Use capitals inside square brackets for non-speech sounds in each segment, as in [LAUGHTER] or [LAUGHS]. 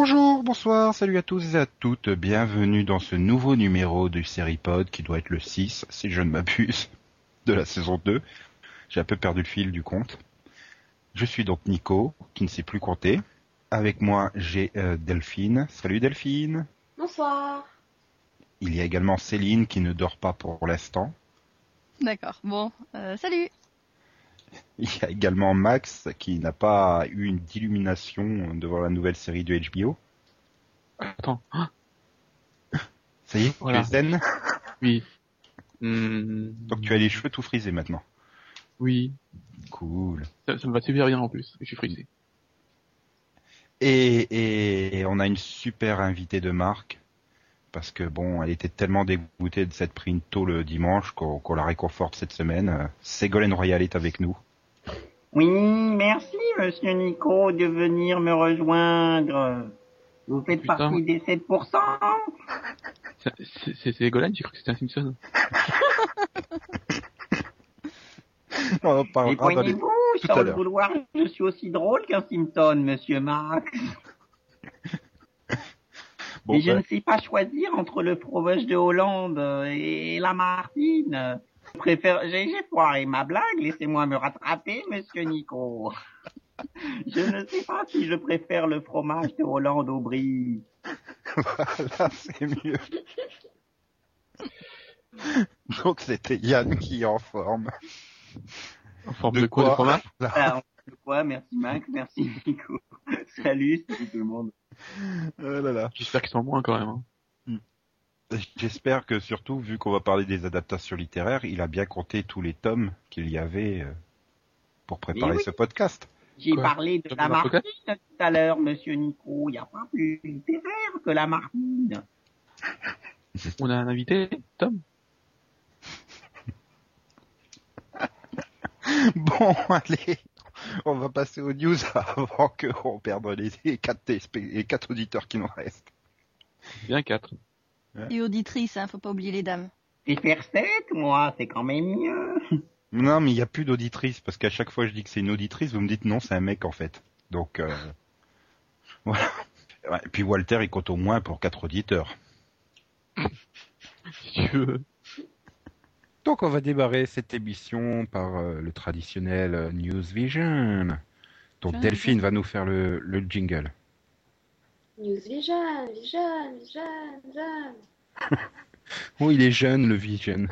Bonjour, bonsoir, salut à tous et à toutes, bienvenue dans ce nouveau numéro du Seripod qui doit être le 6, si je ne m'abuse, de la saison 2. J'ai un peu perdu le fil du compte. Je suis donc Nico, qui ne sait plus compter. Avec moi, j'ai euh, Delphine. Salut Delphine. Bonsoir. Il y a également Céline qui ne dort pas pour l'instant. D'accord, bon, euh, salut [LAUGHS] Il y a également Max qui n'a pas eu une d'illumination devant la nouvelle série de HBO. Attends. Ça y est, Voilà. tu es zen oui. Hmm, [LAUGHS] Donc tu as les cheveux tout frisés maintenant. Oui. Cool. Ça, ça me va super bien en plus. Je suis frisé. Et, et on a une super invitée de marque. Parce que bon, elle était tellement dégoûtée de s'être pris une tôt le dimanche qu'on la réconforte cette semaine. Ségolène Royal est avec nous. Oui, merci, monsieur Nico, de venir me rejoindre. Vous faites Putain. partie des 7%. Ça- [LAUGHS] C'est Golan, j'ai cru que c'était un Simpson? [LAUGHS] On en parlera Et dans les- poignez-vous, tout sur à le boulevard, je suis aussi drôle qu'un Simpson, monsieur Max. Bon, Mais je ne sais pas choisir entre le fromage de Hollande et la Martine. Je préfère, j'ai j'ai foiré ma blague, laissez-moi me rattraper, monsieur Nico. [LAUGHS] Je ne sais pas si je préfère le fromage de Hollande au brie. voilà, c'est mieux. Donc c'était Yann qui est en forme. En forme De de, quoi, quoi de fromage Quoi, merci Max, merci [LAUGHS] Nico. Salut, salut tout le monde. Oh là là. J'espère qu'ils sont moins quand même. hein. J'espère que surtout, vu qu'on va parler des adaptations littéraires, il a bien compté tous les tomes qu'il y avait euh, pour préparer oui. ce podcast. J'ai Quoi parlé de la Martine tout à l'heure, monsieur Nico. Il n'y a pas plus littéraire que la Martine. [LAUGHS] On a un invité, Tom [LAUGHS] Bon, allez, on va passer aux news [LAUGHS] avant qu'on perde les, les quatre, TSP les quatre auditeurs qui nous restent. Bien 4. Et auditrice, hein, faut pas oublier les dames. C'est faire 7, moi, c'est quand même mieux. [LAUGHS] Non, mais il n'y a plus d'auditrice, parce qu'à chaque fois je dis que c'est une auditrice, vous me dites non, c'est un mec en fait. Donc, euh, [LAUGHS] voilà. Et puis Walter, il compte au moins pour quatre auditeurs. Si tu veux. Donc on va démarrer cette émission par euh, le traditionnel euh, News Vision. Donc Delphine va nous faire le, le jingle. News Vision, Vision, Vision, Vision. [LAUGHS] Oh, il est jeune, le Vision.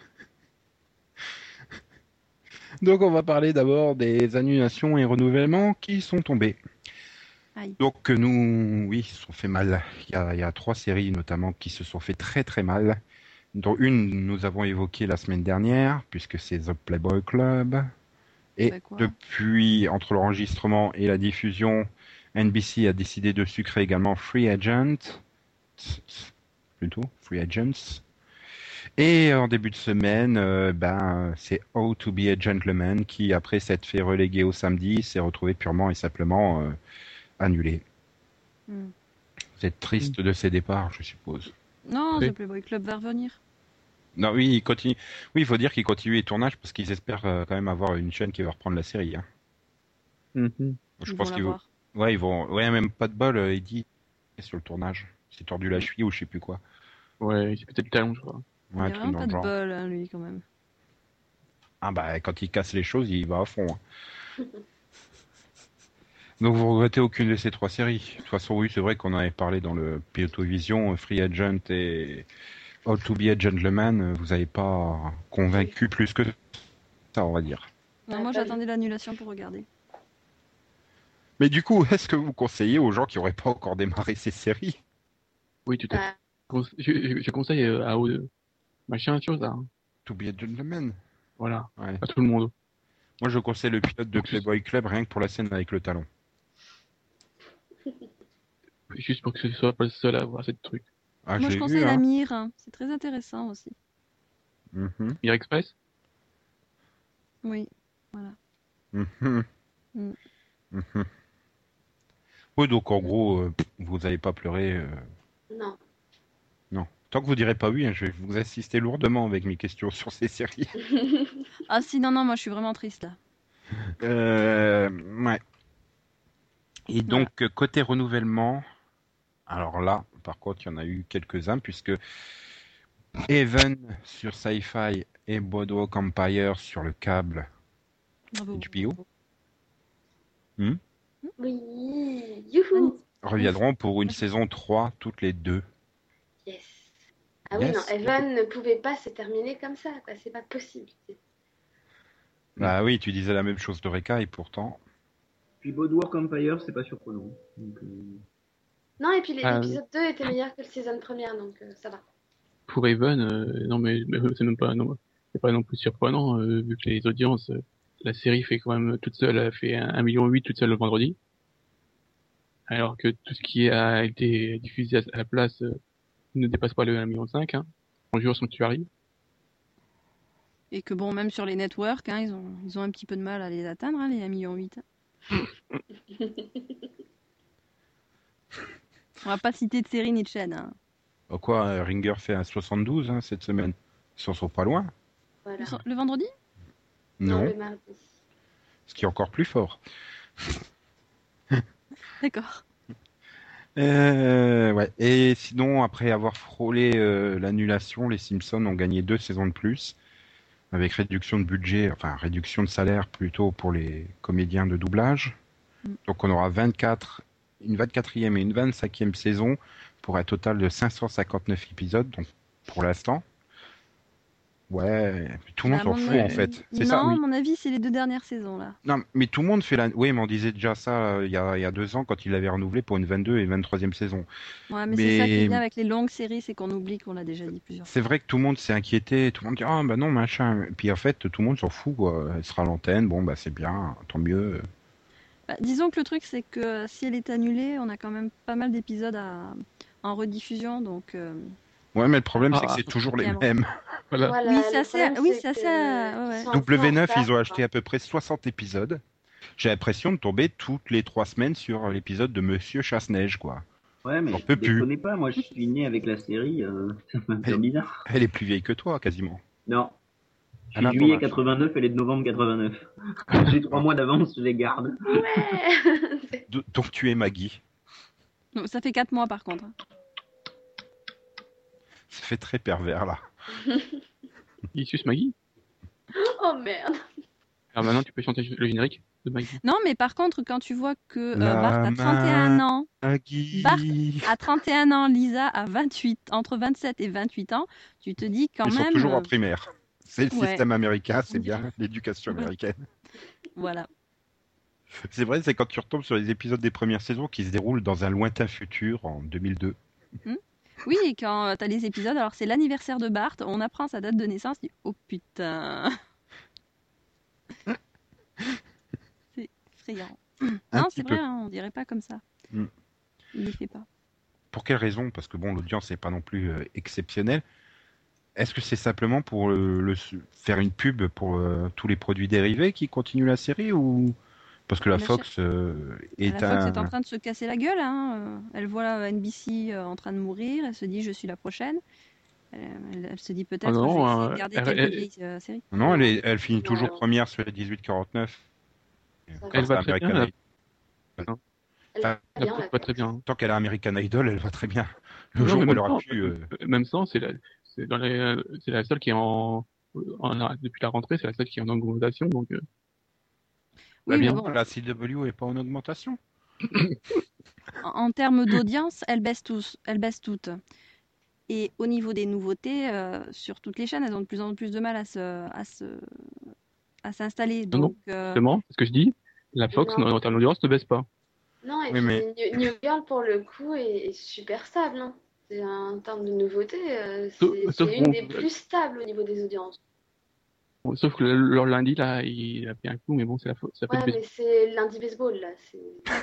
[LAUGHS] Donc on va parler d'abord des annulations et renouvellements qui sont tombés. Aïe. Donc nous, oui, ils se sont fait mal. Il y, a, il y a trois séries notamment qui se sont fait très très mal. Dont une nous avons évoquée la semaine dernière, puisque c'est The Playboy Club. Et depuis, entre l'enregistrement et la diffusion, NBC a décidé de sucrer également Free Agent. Plutôt, Free Agents. Et en début de semaine, euh, ben, c'est How to be a Gentleman qui, après s'être fait reléguer au samedi, s'est retrouvé purement et simplement euh, annulé. Hmm. Vous êtes triste de ces départs, je suppose. Non, Oui. The Playboy Club va revenir. Non, oui, il continue. Oui, il faut dire qu'ils continuent les tournages parce qu'ils espèrent euh, quand même avoir une chaîne qui va reprendre la série. hein. Mhm. Je Ils pense vont qu'ils vont. Ouais, ils vont. Ouais, même pas de bol, euh, il dit sur le tournage. C'est tordu la cheville ou je sais plus quoi. Ouais, c'est peut-être le talon, je crois. Il Ouais, un a truc vraiment pas de genre. bol, hein, lui, quand même. Ah bah quand il casse les choses, il va à fond. hein. [LAUGHS] Donc vous regrettez aucune de ces trois séries? De toute façon, oui, c'est vrai qu'on en avait parlé dans le Piloto Vision, Free Agent et How to be a Gentleman. Vous n'avez pas convaincu plus que ça, on va dire. Non, moi, j'attendais l'annulation pour regarder. Mais du coup, est-ce que vous conseillez aux gens qui n'auraient pas encore démarré ces séries? Oui, tout à fait. Je, je- je conseille euh, à haut machin, chose là. hein. To be a Gentleman Voilà. Ouais. À tout le monde. Moi, je conseille le pilote de Playboy Club rien que pour la scène avec le talon. Juste pour que je sois pas le seul à voir cette truc. Ah, moi, je conseille vu, la hein. mire. hein. C'est très intéressant aussi. Mhm, Mir Express? Oui, voilà. mhm. Mm. Mhm. Oui, donc en gros, euh, vous n'allez pas pleurer. euh, non. Non. Tant que vous direz pas oui, hein, je vais vous assister lourdement avec mes questions sur ces séries. Ah si, non, non, moi, je suis vraiment triste, là. Euh, ouais. Et donc, côté renouvellement, alors là, par contre, il y en a eu quelques-uns, puisque Even sur Sci-Fi et Boardwalk Empire sur le câble Bravo. HBO Oui, youhou. reviendront pour une saison 3 toutes les deux. Yes. Ah oui, non, Evan ne pouvait pas se terminer comme ça, quoi. C'est pas possible. Bah oui, tu disais la même chose de Reka et pourtant. Puis Boardwalk Empire, c'est pas surprenant. Donc, euh, Non, et puis les- Ah, l'épisode 2 était meilleur que le saison première, donc euh, ça va. Pour Even, euh, non mais, mais c'est même pas, non, c'est pas non plus surprenant euh, vu que les audiences, euh, la série fait quand même toute seule, elle a fait un million huit toute seule le vendredi, alors que tout ce qui a été diffusé à à la place euh, ne dépasse pas le 1 million cinq. Hein. Bonjour Sanctuary. Et que bon, même sur les networks, hein, ils, ont, ils ont un petit peu de mal à les atteindre, hein, les 1,8 million. [LAUGHS] On va pas citer de série ni de chaîne. Hein. Oh quoi, Ringer fait un 72 hein, cette semaine. Ils s'en sont pas loin. Voilà. Le, le vendredi? Non, le mardi. ce qui est encore plus fort. [LAUGHS] D'accord. Euh, ouais. Et sinon, après avoir frôlé euh, l'annulation, les Simpsons ont gagné deux saisons de plus, avec réduction de budget, enfin réduction de salaire plutôt pour les comédiens de doublage. Mm. Donc on aura 24, une 24e et une 25e saison pour un total de 559 épisodes, donc pour l'instant. Ouais, tout le monde s'en fout avis- en fait. C'est non, ça, oui. mon avis, c'est les deux dernières saisons là. Non, mais tout le monde fait la. Oui, mais on disait déjà ça euh, il y, a, il y a deux ans quand il l'avait renouvelé pour une 22 et 23e saison. Ouais, mais, c'est ça qui est bien avec les longues séries, c'est qu'on oublie qu'on l'a déjà dit plusieurs fois. C'est vrai que tout le monde s'est inquiété, tout le monde dit ah bah non machin. Et puis en fait tout le monde s'en fout quoi. Elle sera à l'antenne, bon bah c'est bien, tant mieux. Bah, disons que le truc, c'est que euh, si elle est annulée, on a quand même pas mal d'épisodes à... en rediffusion, donc. euh, Ouais mais le problème c'est Ah, que c'est toujours les mêmes. Voilà. Voilà, Oui, c'est assez- oui, c'est que assez, ouais, ouais. ils sont un peu en W9 retard, ils ont acheté quoi. à peu près 60 épisodes. J'ai l'impression de tomber toutes les trois semaines sur l'épisode de Monsieur Chasse-Neige quoi. ouais, mais je plus. déconne pas. Moi, je suis né avec la série. Euh, [LAUGHS] ça m'a Elle- bizarre. Elle est plus vieille que toi quasiment. Non. Je suis ton juillet âge. 89, elle est de novembre 89. [LAUGHS] J'ai trois mois d'avance, je les garde. Ouais. Do- [LAUGHS] Donc tu es Maggie. non, Ça fait 4 mois par contre. Ça fait très pervers là. [LAUGHS] Il suce Maggie. oh merde. Alors maintenant tu peux chanter le générique de Maggie. Non, mais par contre, quand tu vois que euh, Bart a 31 ans, Maggie. Bart à 31 ans, Lisa a 28, entre 27 et 28 ans, tu te dis quand Ils sont même. toujours en euh, primaire. C'est le ouais. système américain, c'est bien [LAUGHS] l'éducation américaine. Voilà. C'est vrai, c'est quand tu retombes sur les épisodes des premières saisons qui se déroulent dans un lointain futur en 2002. Oui, et quand tu as les épisodes, alors c'est l'anniversaire de Bart, on apprend sa date de naissance, dit oh putain. [LAUGHS] c'est effrayant. Un non, c'est vrai, hein, on dirait pas comme ça. Mm. Il ne fait pas. Pour quelle raison? Parce que bon, l'audience n'est pas non plus euh, exceptionnelle. Est-ce que c'est simplement pour euh, le, faire une pub pour euh, tous les produits dérivés qui continuent la série ou parce que la La Fox euh, est la Fox un est en train de se casser la gueule. Hein. euh, Elle voit NBC euh, en train de mourir. Elle se dit je suis la prochaine. Elle, elle- se dit peut-être Ah non, je vais essayer euh, de garder elle- quelques elle- euh, séries. non, elle, est- elle finit toujours première sur les 18-49. Elle va très bien, Pas, très bien. Tant qu'elle a American Idol, elle va très bien. Le Non, jour où même elle aura pu. euh, euh, Même temps, c'est la, c'est dans les, euh, c'est la seule qui est en, en- depuis la rentrée, c'est la seule qui est en augmentation, donc euh, Bah, bien. bon, La CW est pas en augmentation. [COUGHS] en, en termes d'audience, elles baissent tous, elles baissent toutes. Et au niveau des nouveautés, euh, sur toutes les chaînes, elles ont de plus en plus de mal à se, à se, à s'installer. Non, non. Donc, euh, justement, ce que je dis, la Fox, Non. en termes d'audience, ne baisse pas. Non, et Oui, puis mais- New, Girl, pour le coup, est, est super stable. Hein. C'est En termes de nouveauté, euh, Sauf- c'est une bon, des plus stables au niveau des audiences. Bon, sauf que le- leur lundi, là, il a fait un coup, mais bon, c'est la faute, la Ouais, faute mais c'est lundi baseball, là. C'est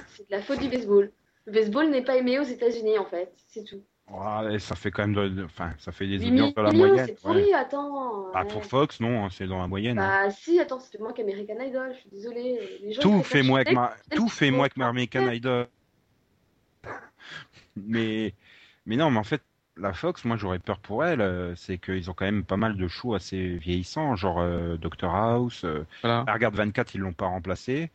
c'est de la faute du baseball. Le baseball n'est pas aimé aux États-Unis, en fait. C'est tout. Ouais, ça fait quand même, de- enfin, ça fait des 8 audiences dans la moyenne. c'est ouais. pourri, attends. Ah, ouais. pour Fox, non, hein, c'est dans la moyenne. hein. Bah si, attends, ça fait moins qu'American Idol, je suis désolée. Les gens, Tout fait moins que ma... tout fait moins que American Idol. [LAUGHS] Mais mais non, mais en fait, la Fox, moi j'aurais peur pour elle, euh, c'est qu'ils ont quand même pas mal de shows assez vieillissants, genre euh, Doctor House. euh, Voilà. Ah, regarde 24, ils l'ont pas remplacé.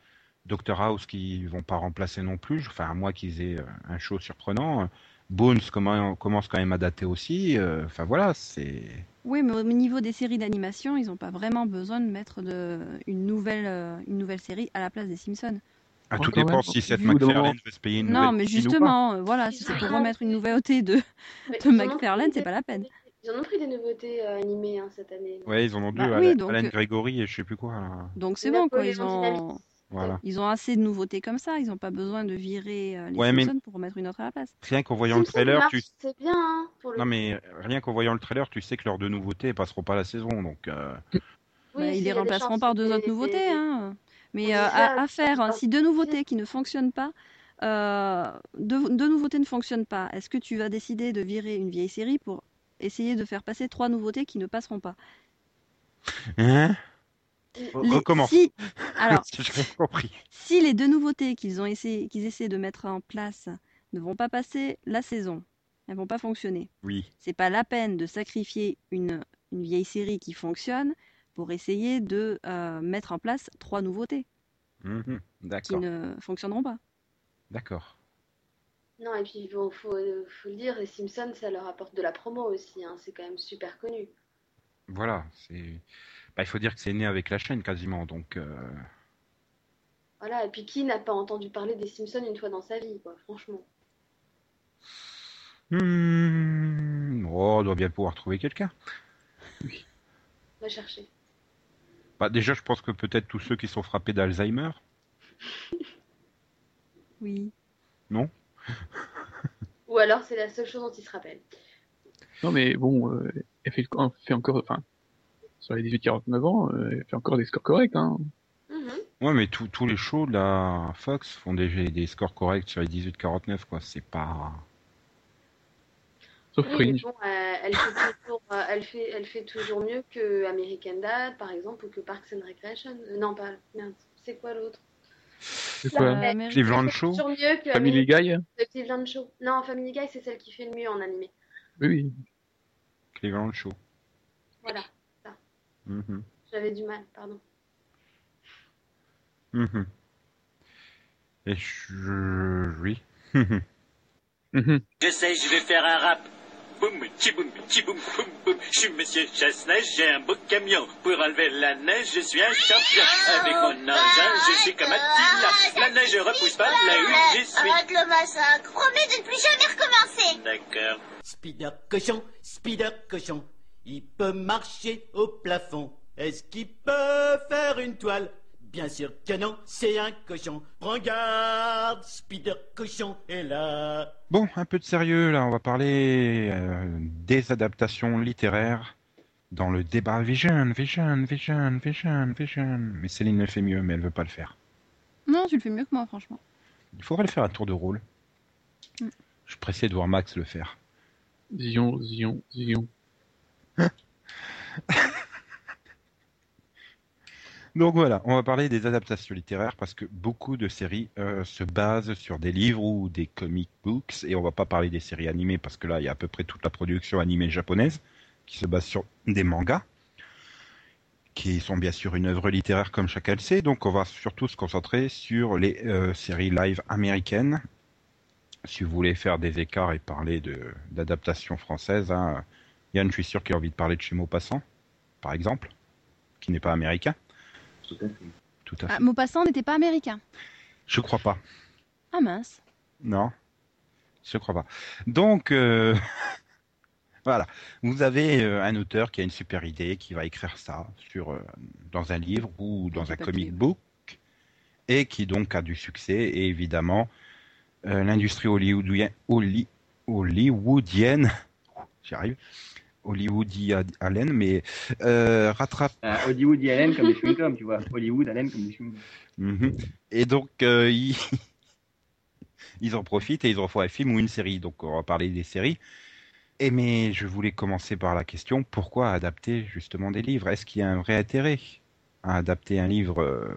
Doctor House qui vont pas remplacer non plus. Enfin, à moins qu'ils aient euh, un show surprenant. Bones commence quand même à dater aussi. euh, Enfin voilà, c'est. Oui, mais au niveau des séries d'animation, ils n'ont pas vraiment besoin de mettre de, une, nouvelle, une nouvelle série à la place des Simpsons. Tout dépend même. si cette McFarlane veut se payer une Non, nouvelle mais ou pas. justement, euh, voilà, si c'est pour remettre une nouveauté de, Mais de McFarlane, c'est pas la peine. Ils en ont pris des nouveautés euh, animées hein, cette année. Ouais, ils en ont deux. Bah Alan, oui, donc, Alan euh, Gregory et je sais plus quoi. là. Donc c'est bon, quoi. Ils ont. Voilà. ils ont assez de nouveautés comme ça. Ils n'ont pas besoin de virer euh, les Ouais, mais- pour remettre une autre à la place. Rien qu'en voyant le trailer, marche, tu. C'est bien, hein, pour le Non mais rien qu'en voyant le trailer, tu sais que leurs deux nouveautés passeront pas la saison, donc. euh, Oui, Bah, ils les remplaceront par deux autres nouveautés. Hein. Mais euh, à, faire, hein, si deux nouveautés qui ne fonctionnent pas, euh, deux, deux nouveautés ne fonctionnent pas, est-ce que tu vas décider de virer une vieille série pour essayer de faire passer trois nouveautés qui ne passeront pas? Hein? Les- Recommence. Si, [LAUGHS] alors, compris. si les deux nouveautés qu'ils ont essayé, qu'ils essaient de mettre en place ne vont pas passer la saison, elles vont pas fonctionner. Oui. C'est pas la peine de sacrifier une, une vieille série qui fonctionne pour essayer de euh, mettre en place trois nouveautés Mhm. qui ne fonctionneront pas. D'accord. Non, et puis il faut, faut, faut le dire, les Simpsons, ça leur apporte de la promo aussi. hein, C'est quand même super connu. Voilà. C'est. Bah, il faut dire que c'est né avec la chaîne quasiment, donc. euh, Voilà, et puis qui n'a pas entendu parler des Simpsons une fois dans sa vie, quoi, franchement. hmm, Oh, on doit bien pouvoir trouver quelqu'un. Va chercher. Bah, déjà, je pense que peut-être tous ceux qui sont frappés d'Alzheimer. Oui. Ou alors c'est la seule chose dont ils se rappellent. Non, mais bon, euh, elle fait, elle fait encore, enfin, sur les 18-49 ans, euh, elle fait encore des scores corrects, hein. Mhm. Ouais, mais tous tous les shows de la Fox font des, des scores corrects sur les 18-49, quoi. C'est pas. Sauf Oui, mais Fringe. bon, euh, elle, fait toujours, euh, elle, fait, elle fait toujours mieux que American Dad, par exemple, ou que Parks and Recreation. Euh, non, pas. Merde, c'est quoi l'autre? C'est La- quoi Amérique- Cleveland Show? toujours mieux que Family Guy? Cleveland Show. Non, Family Guy, c'est celle qui fait le mieux en animé. Oui, oui. Cleveland Show. Voilà, Mhm. j'avais du mal, pardon. Mhm. Et je. Oui. Je [LAUGHS] sais, je vais faire un rap. Boum, tchiboum, tchiboum, boum, boum. Je suis monsieur Chasse-Neige, j'ai un beau camion. Pour enlever la neige, je suis un champion. Avec mon engin, je suis comme Attila. La neige repousse pas, là où je suis. Arrête le massacre. Promets de ne plus jamais recommencer. D'accord. Spider cochon, Spider cochon. Il peut marcher au plafond. Est-ce qu'il peut faire une toile? Bien sûr que non, c'est un cochon. Prends garde, Spider cochon est là. Bon, un peu de sérieux là, on va parler euh, des adaptations littéraires dans le débat Vision, Vision, Vision, Vision, Vision. Mais Céline le fait mieux, mais elle veut pas le faire. Non, tu le fais mieux que moi, franchement. Il faudrait le faire à tour de rôle. Mm. Je suis pressé de voir Max le faire. Zion, Zion, Zion. [LAUGHS] Donc voilà, on va parler des adaptations littéraires parce que beaucoup de séries euh, se basent sur des livres ou des comic books et on va pas parler des séries animées parce que là il y a à peu près toute la production animée japonaise qui se base sur des mangas qui sont bien sûr une œuvre littéraire comme chacun le sait. Donc on va surtout se concentrer sur les euh, séries live américaines. Si vous voulez faire des écarts et parler de d'adaptation française, hein, Yann, je suis sûr qu'il a envie de parler de chez Maupassant, par exemple, qui n'est pas américain. Tout à fait. Tout à fait. Ah, Maupassant n'était pas américain. Je crois pas. Ah mince. Non, je crois pas. Donc, euh, [LAUGHS] voilà, vous avez euh, un auteur qui a une super idée, qui va écrire ça sur euh, dans un livre ou dans un comic book, et qui donc a du succès. Et évidemment, euh, l'industrie hollywoodienne, holly- hollywoodienne, [LAUGHS] j'y arrive, hollywoodienne, mais euh, rattrape Euh, Hollywood et Allen comme des chewing-gums, tu vois. Hollywood, Allen comme des chewing-gums. Mhm. Et donc, euh, ils... [LAUGHS] ils en profitent et ils en font un film ou une série. Donc, on va parler des séries. Et mais je voulais commencer par la question pourquoi adapter justement des livres? Est-ce qu'il y a un vrai intérêt à adapter un livre euh,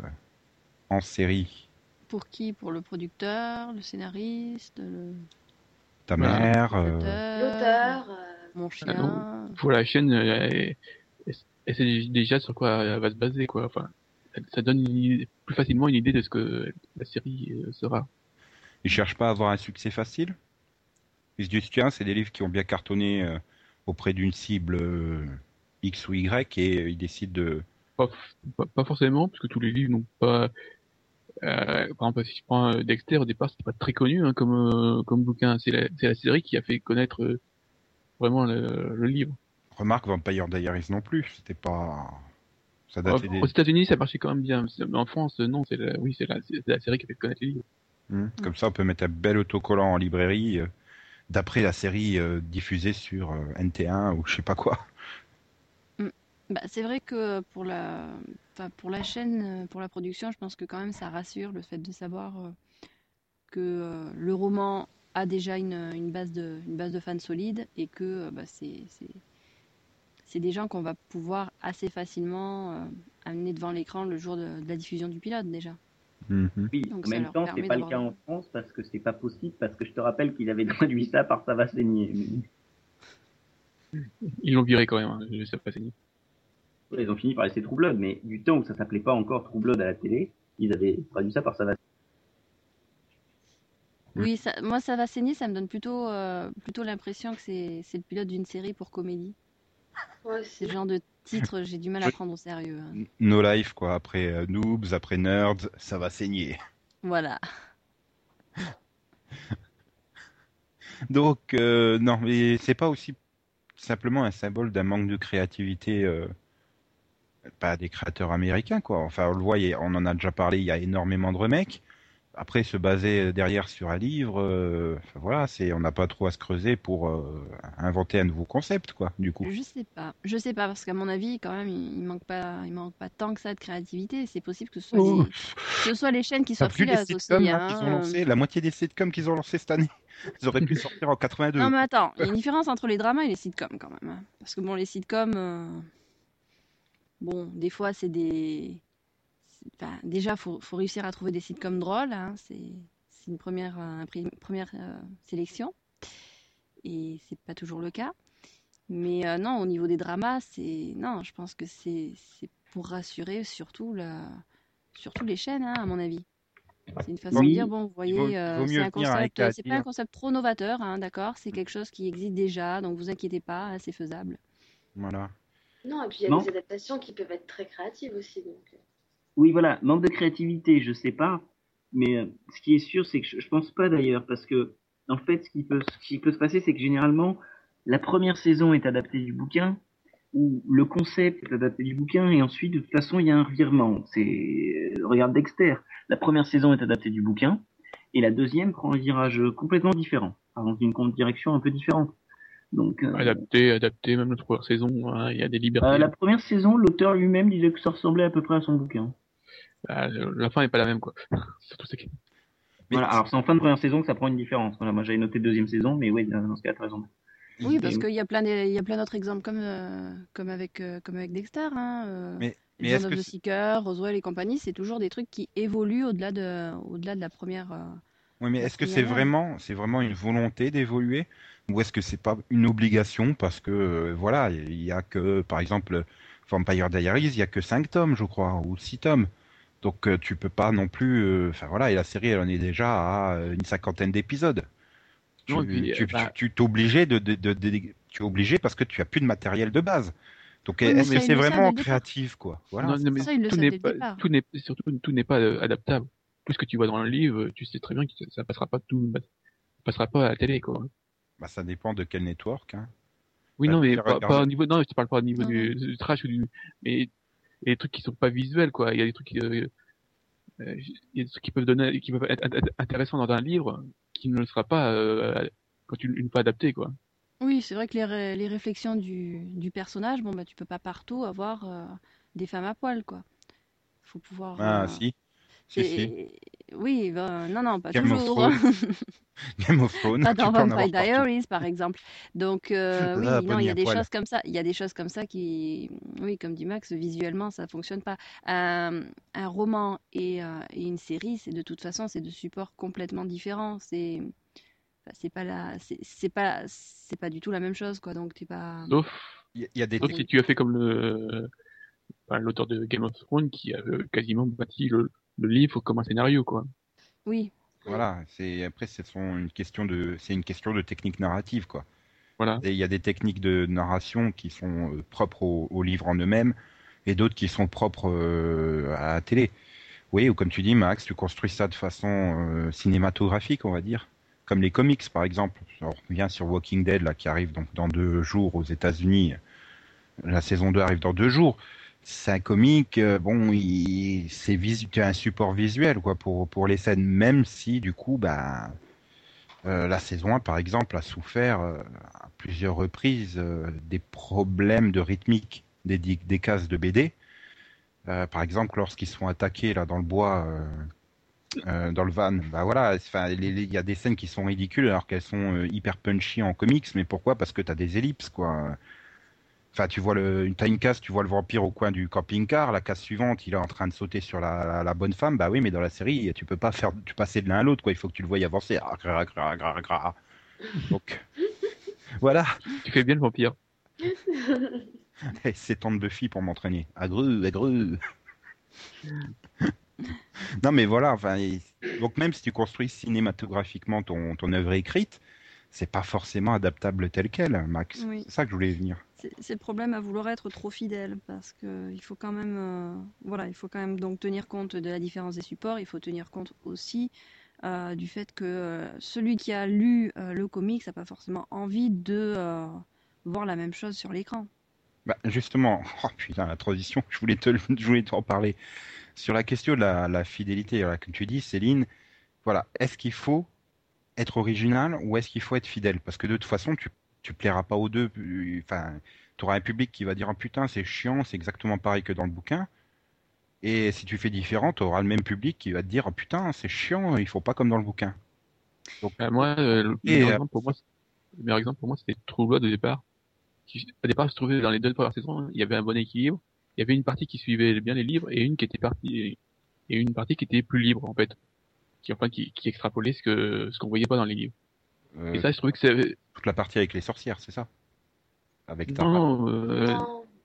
en série? Pour qui? Pour le producteur, le scénariste, le Ta mère l'auteur, L'auteur, euh, mon Ah chien. Pour la chaîne, euh, elle, elle sait déjà sur quoi elle va se baser, quoi. Enfin, ça, donne une plus facilement une idée de ce que la série euh, sera. Ils cherchent pas à avoir un succès facile? Ils se disent tiens, c'est des livres qui ont bien cartonné euh, auprès d'une cible euh, X ou Y et ils décident de. Pas, pas, pas forcément, parce que tous les livres n'ont pas. Euh, par exemple, si je prends Dexter, au départ, c'était pas très connu hein, comme euh, comme bouquin. C'est la, série qui a fait connaître euh, vraiment le, le livre. Remarque Vampire Diaries non plus, c'était pas. Ça Euh, datait des. Aux États-Unis, ça marchait quand même bien. Mais En France, non, c'est la, oui, c'est la, série qui a fait connaître les livres. Hmm. Comme ça, on peut mettre un bel autocollant en librairie euh, d'après la série euh, diffusée sur euh, NT1 ou je sais pas quoi. Bah, c'est vrai que pour la, enfin, pour la chaîne, pour la production, je pense que quand même ça rassure le fait de savoir euh, que euh, le roman a déjà une, une base de, une base de fans solide et que euh, bah, c'est, c'est, c'est des gens qu'on va pouvoir assez facilement euh, amener devant l'écran le jour de, de la diffusion du pilote déjà. Mhm. Oui, Donc en même temps, c'est pas le cas en France parce que c'est pas possible, parce que je te rappelle qu'il avait [LAUGHS] traduit ça par ça va saigner. Ils l'ont viré quand même. Hein, je sais pas saigner. Ils ont fini par laisser True Blood, mais du temps où ça s'appelait pas encore True Blood à la télé, ils avaient traduit ça par ça va. Oui, ça, moi ça va saigner, ça me donne plutôt, euh, plutôt l'impression que c'est, le pilote d'une série pour comédie. Ouais, C'est le genre de titre, j'ai du mal à Oui. prendre au sérieux. hein. No Life, quoi. Après euh, Noobs, après Nerds, ça va saigner. Voilà. [LAUGHS] Donc, euh, non, mais c'est pas aussi simplement un symbole d'un manque de créativité, euh, pas des créateurs américains, quoi. Enfin, on le voit, on en a déjà parlé, il y a énormément de remakes. Après, se baser derrière sur un livre, euh, voilà, c'est, on n'a pas trop à se creuser pour euh, inventer un nouveau concept, quoi, du coup. Je sais pas. Je sais pas parce qu'à mon avis, quand même, il, il manque pas, il manque pas tant que ça de créativité. C'est possible que ce soit, Oh, les, que ce soit les chaînes qui soient frileuses aussi. hein, hein. ont la moitié des sitcoms qu'ils ont lancés cette année. [LAUGHS] Ils auraient pu sortir en 82. Non mais attends, il y a une différence entre les dramas et les sitcoms quand même. hein. Parce que bon, les sitcoms, euh, bon, des fois c'est des, enfin, déjà faut, faut réussir à trouver des sitcoms drôles. hein. C'est, une première, euh, un pri- première euh, sélection. Et c'est pas toujours le cas. Mais euh, non, au niveau des dramas, c'est non, je pense que c'est pour rassurer surtout la, surtout les chaînes, hein, à mon avis. C'est une façon de dire bon, vous voyez, euh, c'est pas un concept trop novateur, hein, d'accord. C'est quelque chose qui existe déjà, donc vous inquiétez pas, hein, c'est faisable. Voilà. Non, et puis il y a Non. des adaptations qui peuvent être très créatives aussi. Donc... Oui, voilà, manque de créativité, je sais pas. Mais euh, ce qui est sûr, c'est que je, je pense pas d'ailleurs, parce que en fait, ce qui peut, ce qui peut se passer, c'est que généralement, la première saison est adaptée du bouquin, ou le concept est adapté du bouquin, et ensuite, de toute façon, il y a un revirement. C'est, euh, regarde Dexter, la première saison est adaptée du bouquin, et la deuxième prend un virage complètement différent, dans une direction un peu différente. Donc, euh, Adapté, adapté, même la première saison, hein, il y a des libertés. euh, la première saison, l'auteur lui-même disait que ça ressemblait à peu près à son bouquin. Bah, la fin n'est pas la même, quoi. [LAUGHS] Mais Voilà, alors c'est en fin de première saison que ça prend une différence. Voilà, moi j'avais noté deuxième saison, mais oui, dans ce cas, t'as raison. Oui, parce qu'il y a plein d'autres exemples comme, euh, comme avec, euh, comme avec Dexter, hein, euh, Mais, mais est-ce que Seeker, Roswell et compagnie, c'est toujours des trucs qui évoluent au-delà de, au-delà de la première. euh, Oui, mais est-ce que c'est vraiment, c'est vraiment une volonté d'évoluer? Ou est-ce que c'est pas une obligation parce que euh, voilà, il y a que par exemple Vampire Diaries, il y a que 5 tomes, je crois, ou 6 tomes. Donc euh, tu peux pas non plus euh, enfin voilà, et la série elle en est déjà à euh, une cinquantaine d'épisodes. Tu, puis, tu, bah- tu- tu t'es obligé de, de, de- de- tu es obligé parce que tu as plus de matériel de base. Donc Oui, est-ce ça, que ils c'est vraiment créatif quoi Voilà. Non, non, mais Ça, tout n'est pas, départ. tout n'est, surtout, tout n'est pas euh, adaptable. Tout ce que tu vois dans le livre, tu sais très bien que ça, ça passera pas tout, ça passera pas à la télé, quoi. Bah, ça dépend de quel network. Hein. Oui, Bah, non, mais pas, pas au niveau, non, je te parle pas au niveau Non, du, du trash ou du, mais il y a des trucs qui sont pas visuels, quoi. Il y a des trucs, euh, euh, il y a des trucs qui peuvent donner, qui peuvent être int- intéressants dans un livre, qui ne le sera pas euh, quand tu une fois adapté, quoi. Oui, c'est vrai que les, ré- les réflexions du, du personnage, bon, bah, tu peux pas partout avoir euh, des femmes à poil, quoi. Faut pouvoir. Ah euh, si. Si, si. et- Oui, ben, non, non, pas Game of toujours. [LAUGHS] Game of Thrones. Pas dans Vampire partout. Diaries, par exemple. Donc, euh, oui, Ah, non, Bonnie il y a des poil. choses comme ça. Il y a des choses comme ça qui, oui, comme dit Max, visuellement, ça fonctionne pas. Un, un roman et, euh, et une série, c'est de toute façon, c'est de supports complètement différents. C'est, c'est pas la, c'est pas, c'est pas du tout la même chose, quoi. Donc, t'es pas. Sauf, Il y a- il y a des sauf si tu as fait comme le, enfin, l'auteur de Game of Thrones qui a euh, quasiment bâti le, le livre comme un scénario, quoi. Oui, Voilà, c'est après c'est son- une question de c'est une question de technique narrative quoi. Voilà. Et il y a des techniques de narration qui sont euh, propres au, au livre en eux-mêmes et d'autres qui sont propres euh, à la télé. Oui, ou comme tu dis Max, tu construis ça de façon euh, cinématographique, on va dire, comme les comics par exemple. On revient sur Walking Dead là qui arrive donc dans deux jours aux États-Unis. La saison 2 arrive dans deux jours. C'est un comique, euh, bon, il, c'est un support visuel quoi pour pour les scènes, même si du coup bah euh, la saison 1, par exemple, a souffert euh, à plusieurs reprises euh, des problèmes de rythmique des, des cases de BD. Par exemple, lorsqu'ils sont attaqués là dans le bois, dans le van, bah voilà, il y a des scènes qui sont ridicules alors qu'elles sont hyper punchy en comics. Mais pourquoi? Parce que t'as des ellipses, quoi. Enfin, tu vois le, une time case, tu vois le vampire au coin du camping-car. La case suivante, il est en train de sauter sur la, la, la bonne femme. Bah oui, mais dans la série, tu peux pas faire, tu passer de l'un à l'autre, quoi. Il faut que tu le voyes avancer. Ah, gra, gra, gra, gra. Donc, voilà. Tu fais bien le vampire. [LAUGHS] C'est tant de filles pour m'entraîner. Agreux, agreux. non, mais voilà. Enfin, donc même si tu construis cinématographiquement ton, ton œuvre écrite, c'est pas forcément adaptable tel quel, Max. Oui. C'est ça que je voulais venir. C'est le problème à vouloir être trop fidèle parce que il faut quand même, euh, voilà, il faut quand même donc tenir compte de la différence des supports. Il faut tenir compte aussi euh, du fait que euh, celui qui a lu euh, le comics n'a pas forcément envie de euh, voir la même chose sur l'écran. Bah, justement, [LAUGHS] oh, la transition, je voulais te, [LAUGHS] je voulais t'en parler. Sur la question de la, fidélité, voilà, comme tu dis, Céline, voilà, est-ce qu'il faut être original ou est-ce qu'il faut être fidèle? Parce que de toute façon, tu, tu plairas pas aux deux. Enfin, tu auras un public qui va dire, ah, putain, c'est chiant, c'est exactement pareil que dans le bouquin. Et si tu fais différent, tu auras le même public qui va te dire, oh, putain, c'est chiant, il faut pas comme dans le bouquin. Euh, moi, euh, le, Et, meilleur euh, exemple pour moi, c'est- le meilleur exemple pour moi, c'était True Blood au départ. Qui, au départ, se trouvait dans les deux premières saisons, il y avait un bon équilibre. Il y avait une partie qui suivait bien les livres et une qui était partie et une partie qui était plus libre en fait, qui enfin qui, qui extrapolait ce que ce qu'on voyait pas dans les livres. Euh, Et ça, je trouvais que c'est toute la partie avec les sorcières, c'est ça? Avec non, non, euh,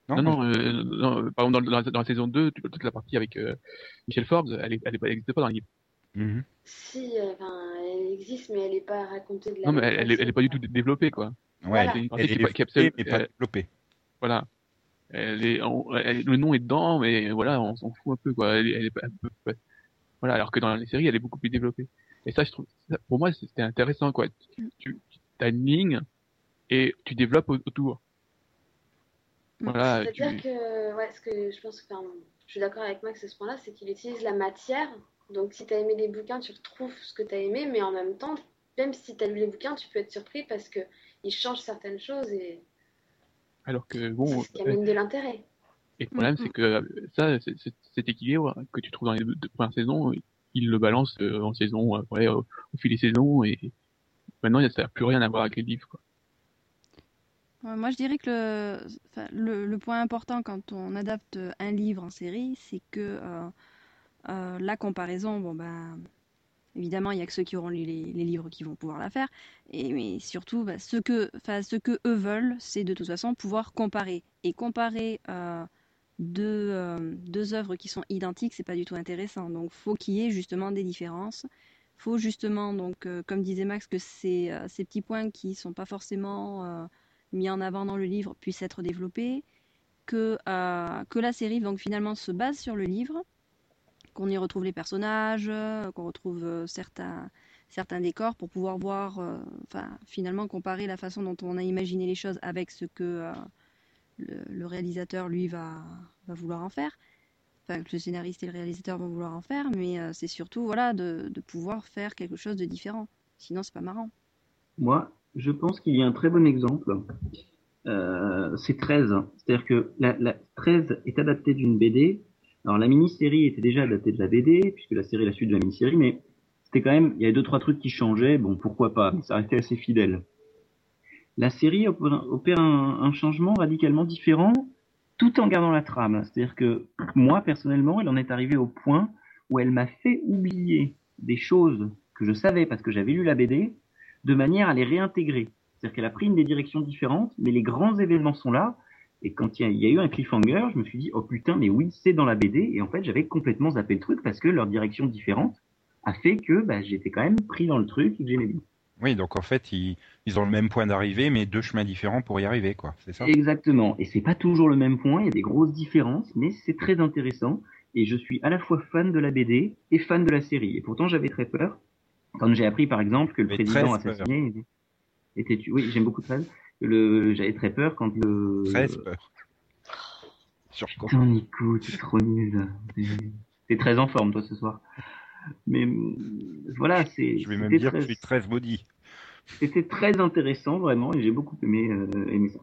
Non. non, non, euh, non, par exemple dans, dans, dans la saison 2, toute la partie avec euh, Michel Forbes, elle, est pas- elle n'existait pas dans les livres. Mhm. Si, enfin, elle existe, mais elle n'est pas racontée de la Non, mais elle, elle, est- elle est pas du tout développée quoi. Ouais, Voilà. C'est une elle est qui, est pas- est développée, absolue- mais pas euh, développée. Voilà. Elle est, on- elle- le nom est dedans, mais voilà, on s'en fout un peu, quoi. Elle, elle est peu- voilà, alors que dans les séries, elle est beaucoup plus développée. Et ça, je trouve, ça, pour moi, c'était intéressant, quoi. Tu, tu as une ligne et tu développes au- autour. Voilà, tu, C'est-à-dire que, ouais, ce que je pense que, enfin, je suis d'accord avec Max à ce point-là, c'est qu'il utilise la matière. Donc, si tu as aimé les bouquins, tu retrouves ce que tu as aimé, mais en même temps, même si tu as lu les bouquins, tu peux être surpris parce que ils changent certaines choses et alors que c'est bon, ce qui euh, amène de l'intérêt. et le problème, Mm, c'est que euh, ça, c'est- c'est- cet équilibre que tu trouves dans les deux premières saisons, il le balance euh, en saison, euh, ouais, au, fil des saisons, et maintenant, ça n'a plus rien à voir avec les livres, Moi, je dirais que le, point important quand on adapte un livre en série, c'est que euh, la comparaison, bon ben, évidemment, il y a que ceux qui auront lu les, livres qui vont pouvoir la faire, et mais surtout, bah, ce que, ce que eux veulent, c'est de toute façon pouvoir comparer et comparer deux, euh, deux œuvres qui sont identiques, c'est pas du tout intéressant. Donc, faut qu'il y ait justement des différences. Faut justement, donc, euh, comme disait Max, que ces, euh, ces petits points qui sont pas forcément mis en avant dans le livre puisse être développé, que, la série donc finalement se base sur le livre, qu'on y retrouve les personnages, qu'on retrouve certains, certains décors pour pouvoir voir, enfin finalement comparer la façon dont on a imaginé les choses avec ce que le, réalisateur lui va, vouloir en faire. Enfin, que le scénariste et le réalisateur vont vouloir en faire, mais euh, c'est surtout voilà de, pouvoir faire quelque chose de différent. Sinon, c'est pas marrant. Moi, je pense qu'il y a un très bon exemple. Euh, c'est 13. C'est-à-dire que la 13 est adaptée d'une BD. Alors la mini-série était déjà adaptée de la BD, puisque la série est la suite de la mini-série, mais c'était quand même, il y avait deux trois trucs qui changeaient. Bon, pourquoi pas, mais ça restait assez fidèle. La série opère, un, changement radicalement différent, tout en gardant la trame. C'est-à-dire que moi personnellement, elle en est arrivée au point où elle m'a fait oublier des choses que je savais parce que j'avais lu la BD, de manière à les réintégrer. C'est-à-dire qu'elle a pris une des directions différentes, mais les grands événements sont là, Et quand il y, a, il y a eu un cliffhanger, je me suis dit, oh putain, mais oui, c'est dans la BD. Et en fait, j'avais complètement zappé le truc parce que leur direction différente a fait que bah, j'étais quand même pris dans le truc et que j'aimais bien. Oui, donc en fait, ils, ils ont le même point d'arrivée, mais deux chemins différents pour y arriver, quoi. C'est ça? Exactement. Et c'est pas toujours le même point, il y a des grosses différences, mais c'est très intéressant. Et je suis à la fois fan de la BD et fan de la série. Et pourtant, j'avais très peur quand j'ai appris, par exemple, que le Mais président très assassiné était tué. Oui, j'aime beaucoup 13. Le... J'avais très peur quand le... 13 peurs. Sur quoi? Putain, Nico, t'es trop nul. T'es très en forme, toi, ce soir. Mais euh, voilà, c'est. Je vais même dire que très- je suis 13 maudit. C'était très intéressant, vraiment, et j'ai beaucoup aimé, euh, aimé ça.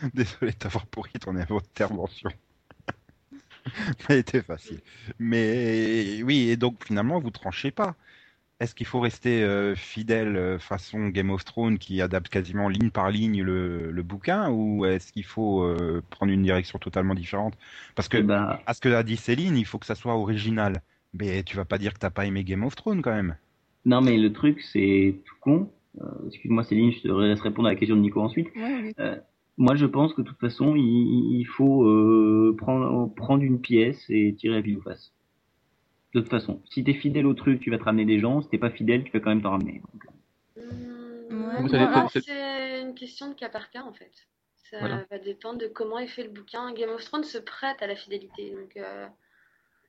[LAUGHS] Désolé de t'avoir pourri ton intervention. [LAUGHS] Elle était facile. Mais oui, et donc finalement, vous tranchez pas. Est-ce qu'il faut rester euh, fidèle euh, façon Game of Thrones qui adapte quasiment ligne par ligne le, le bouquin ou est-ce qu'il faut euh, prendre une direction totalement différente? Parce que Eh ben, à ce que a dit Céline, il faut que ça soit original. Mais tu vas pas dire que t'as pas aimé Game of Thrones quand même. non, mais le truc, c'est tout con. Euh, Excuse-moi, Céline, je te laisse répondre à la question de Nico ensuite. Ouais, oui. Moi, je pense que de toute façon, il, il faut euh, prendre, prendre une pièce et tirer la pile ou face. De toute façon, si t'es fidèle au truc, tu vas te ramener des gens. Si t'es pas fidèle, tu vas quand même t'en ramener. Donc, Mmh, Ouais, dépend- ça- c'est une question de cas par cas en fait. Ça Voilà. va dépendre de comment est fait le bouquin. Game of Thrones se prête à la fidélité. Donc, euh,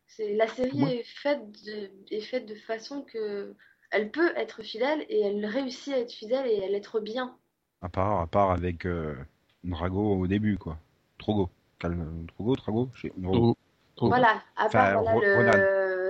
c'est la série Ouais. est faite de, est faite de façon que elle peut être fidèle et elle réussit à être fidèle et à l'être bien. À part, à part avec euh, Drago au début, quoi. Trogo. Calme- Trogo, Trago trop. Voilà, à part Enfin, voilà, Ro- le,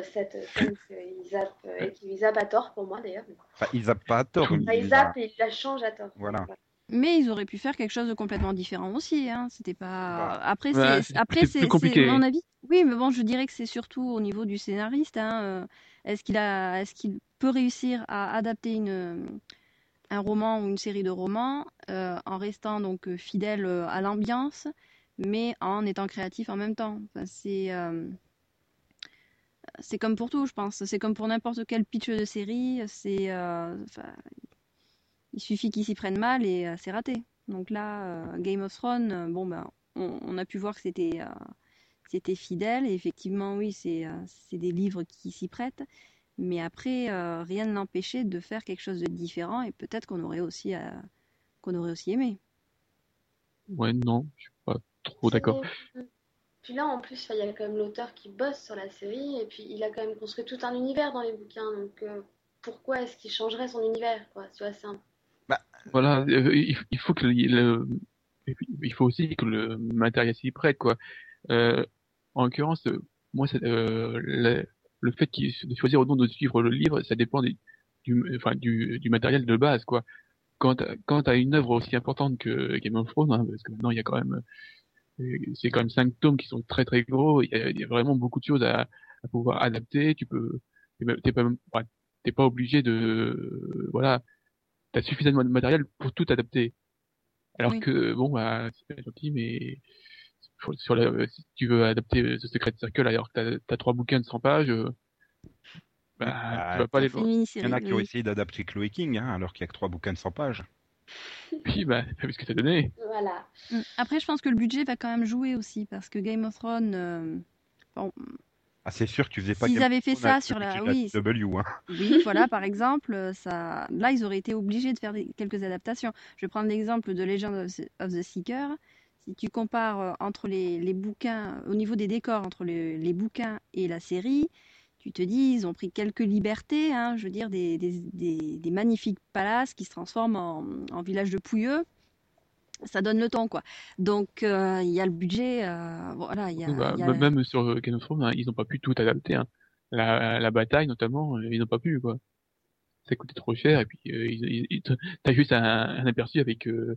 cette scène qu'ils zappent, euh, et qu'ils zappent à tort pour moi d'ailleurs. Enfin, ils zappent pas à tort. Enfin, ils zappent et ils la changent à tort. Voilà. Mais ils auraient pu faire quelque chose de complètement différent aussi. Hein. C'était pas. Bah, Après, ouais, c'est après c'est compliqué. mon avis. Oui, mais bon, je dirais que c'est surtout au niveau du scénariste. Hein. euh, Est-ce qu'il a, est-ce qu'il peut réussir à adapter une un roman ou une série de romans euh, en restant donc euh, fidèle euh, à l'ambiance, mais en étant créatif en même temps? Enfin, c'est euh, c'est comme pour tout, je pense. C'est comme pour n'importe quel pitch de série. C'est euh, il suffit qu'ils s'y prennent mal et euh, c'est raté. Donc là, euh, Game of Thrones, euh, bon ben, on, on a pu voir que c'était euh, c'était fidèle et effectivement, oui, c'est euh, c'est des livres qui s'y prêtent. Mais après, euh, rien ne l'empêchait de faire quelque chose de différent et peut-être qu'on aurait aussi euh, qu'on aurait aussi aimé. Ouais, non, je suis pas trop d'accord. Puis là, en plus, il y a quand même l'auteur qui bosse sur la série, et puis il a quand même construit tout un univers dans les bouquins. Donc, euh, pourquoi est-ce qu'il changerait son univers, quoi? Tu vois, c'est un... Voilà, euh, il faut que le, il faut aussi que le matériel s'y prête, quoi. Euh, en l'occurrence, moi, euh, le, le fait de choisir au nom de suivre le livre, ça dépend des- du, enfin, du, du matériel de base, quoi. Quand quand t'as une œuvre aussi importante que Game of Thrones, hein, parce que maintenant il y a quand même, euh, c'est quand même cinq tomes qui sont très très gros, il y a, il y a vraiment beaucoup de choses à, à pouvoir adapter. Tu peux, t'es pas, t'es pas obligé de, voilà, t'as suffisamment de matériel pour tout adapter. Alors Oui. que bon, bah, c'est gentil, mais sur sur la, si tu veux adapter The Secret Circle, alors que t'as as trois bouquins de 100 pages, euh, bah, Bah, tu vas pas les Il y en a qui ont essayé d'adapter Chloe King, hein, alors qu'il y a que trois bouquins de 100 pages. Puis, bah, t'as vu ce que ça donnait. Voilà. Mm. Après, je pense que le budget va quand même jouer aussi parce que Game of Thrones, euh, bon, Ah, c'est sûr que tu faisais pas S'ils Game of avaient fait Thrones ça sur le la- oui, la W, hein. Oui, voilà, par exemple, ça, là, ils auraient été obligés de faire des- quelques adaptations. Je vais prendre l'exemple de Legend of the, of the Seeker. Si tu compares euh, entre les, les bouquins, au niveau des décors, entre les, les bouquins et la série, tu te dis, ils ont pris quelques libertés, hein, je veux dire, des, des, des- des magnifiques palaces qui se transforment en, en village de pouilleux. Ça donne le ton, quoi. Donc, euh, il y a le budget, euh, voilà, il y a, Bah, y a- Même sur Game of Thrones, hein, ils n'ont pas pu tout adapter. Hein. La, la bataille, notamment, euh, ils n'ont pas pu, quoi. Ça coûtait trop cher, et puis euh, [LAUGHS] t'as juste un, un aperçu avec euh,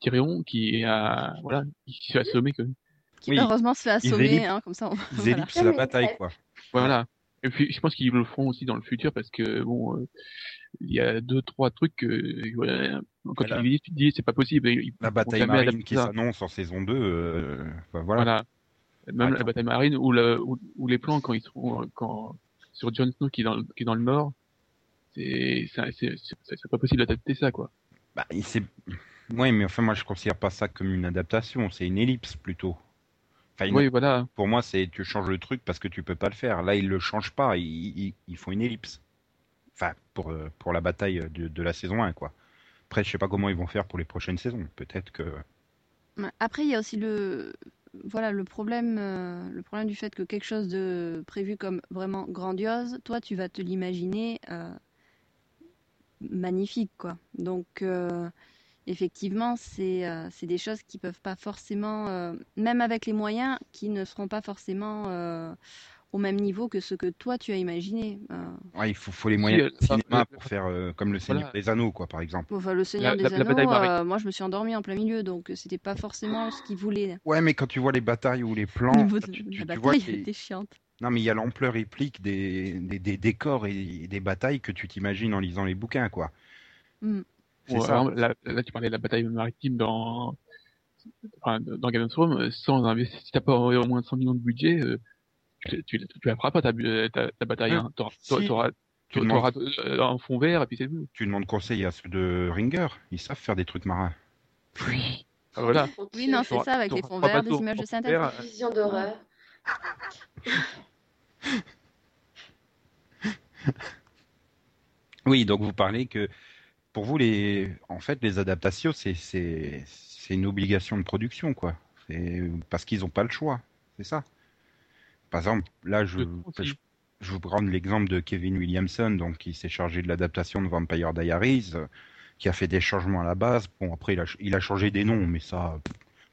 Tyrion qui a, voilà, qui se fait assommer, quoi. qui Oui, heureusement se fait ils assommer, hein, comme ça. on- Ils [LAUGHS] voilà. la bataille, quoi. Voilà. Et puis, je pense qu'ils le feront aussi dans le futur parce que, bon, euh, il y a deux, trois trucs que, voilà, quand Voilà. tu les dis, tu te dis, c'est pas possible. ils La bataille marine qui ça. s'annonce en saison 2, euh, enfin, voilà. Voilà. Même la bataille marine ou, le, ou, ou les plans quand ils sont, quand, sur Jon Snow qui est dans, le- qui est dans le nord, c'est, pas possible d'adapter ça, quoi. Bah, Ouais, mais enfin, moi, je considère pas ça comme une adaptation, c'est une ellipse plutôt. Enfin, une- Oui, voilà. Pour moi, c'est tu changes le truc parce que tu peux pas le faire. Là, ils le changent pas, ils, ils, ils font une ellipse. Enfin, pour, euh, pour la bataille de, de la saison 1, quoi. Après, je sais pas comment ils vont faire pour les prochaines saisons. Peut-être que. Après, il y a aussi le, voilà, le problème, euh, le problème du fait que quelque chose de prévu comme vraiment grandiose, toi, tu vas te l'imaginer euh, magnifique, quoi. Donc, euh, effectivement, c'est euh, c'est des choses qui peuvent pas forcément, euh, même avec les moyens, qui ne seront pas forcément euh, au même niveau que ce que toi tu as imaginé. Euh, Ouais, il faut, faut les moyens de cinéma pour faire euh, comme le Seigneur Voilà. des Anneaux, quoi, par exemple. Enfin, le Seigneur La- des la- la Anneaux, euh, moi je me suis endormie en plein milieu, donc c'était pas forcément ce qu'ils voulaient. Ouais, mais quand tu vois les batailles ou les Au plans, niveau de tu, tu- la tu vois bataille, chiante. Non, mais il y a l'ampleur réplique des, des, des décors et des batailles que tu t'imagines en lisant les bouquins, quoi. Mm. Ça. là, là, tu parlais de la bataille maritime dans, enfin, dans Game of Thrones, euh, sans investir, si t'as pas au moins 100 millions de budget, euh, tu, tu, tu la feras pas ta, ta bataille, Ouais. hein. Si. t'auras, Tu demandes, euh, un fond vert et puis c'est tout. tu demandes conseil à ceux de Ringer. Ils savent faire des trucs marins. Oui. Ah, voilà. Oui, non, c'est ça, avec les fonds verts, de des images de vert, synthèse. euh, Vision d'horreur. [LAUGHS] Oui, donc vous parlez que pour vous, les, en fait, les adaptations, c'est, une obligation de production, quoi. C'est parce qu'ils n'ont pas le choix. C'est ça. Par exemple, là, je, Je vous prends l'exemple de Kevin Williamson, donc qui s'est chargé de l'adaptation de Vampire Diaries, euh, qui a fait des changements à la base. Bon, après, il a, il a changé des noms, mais ça,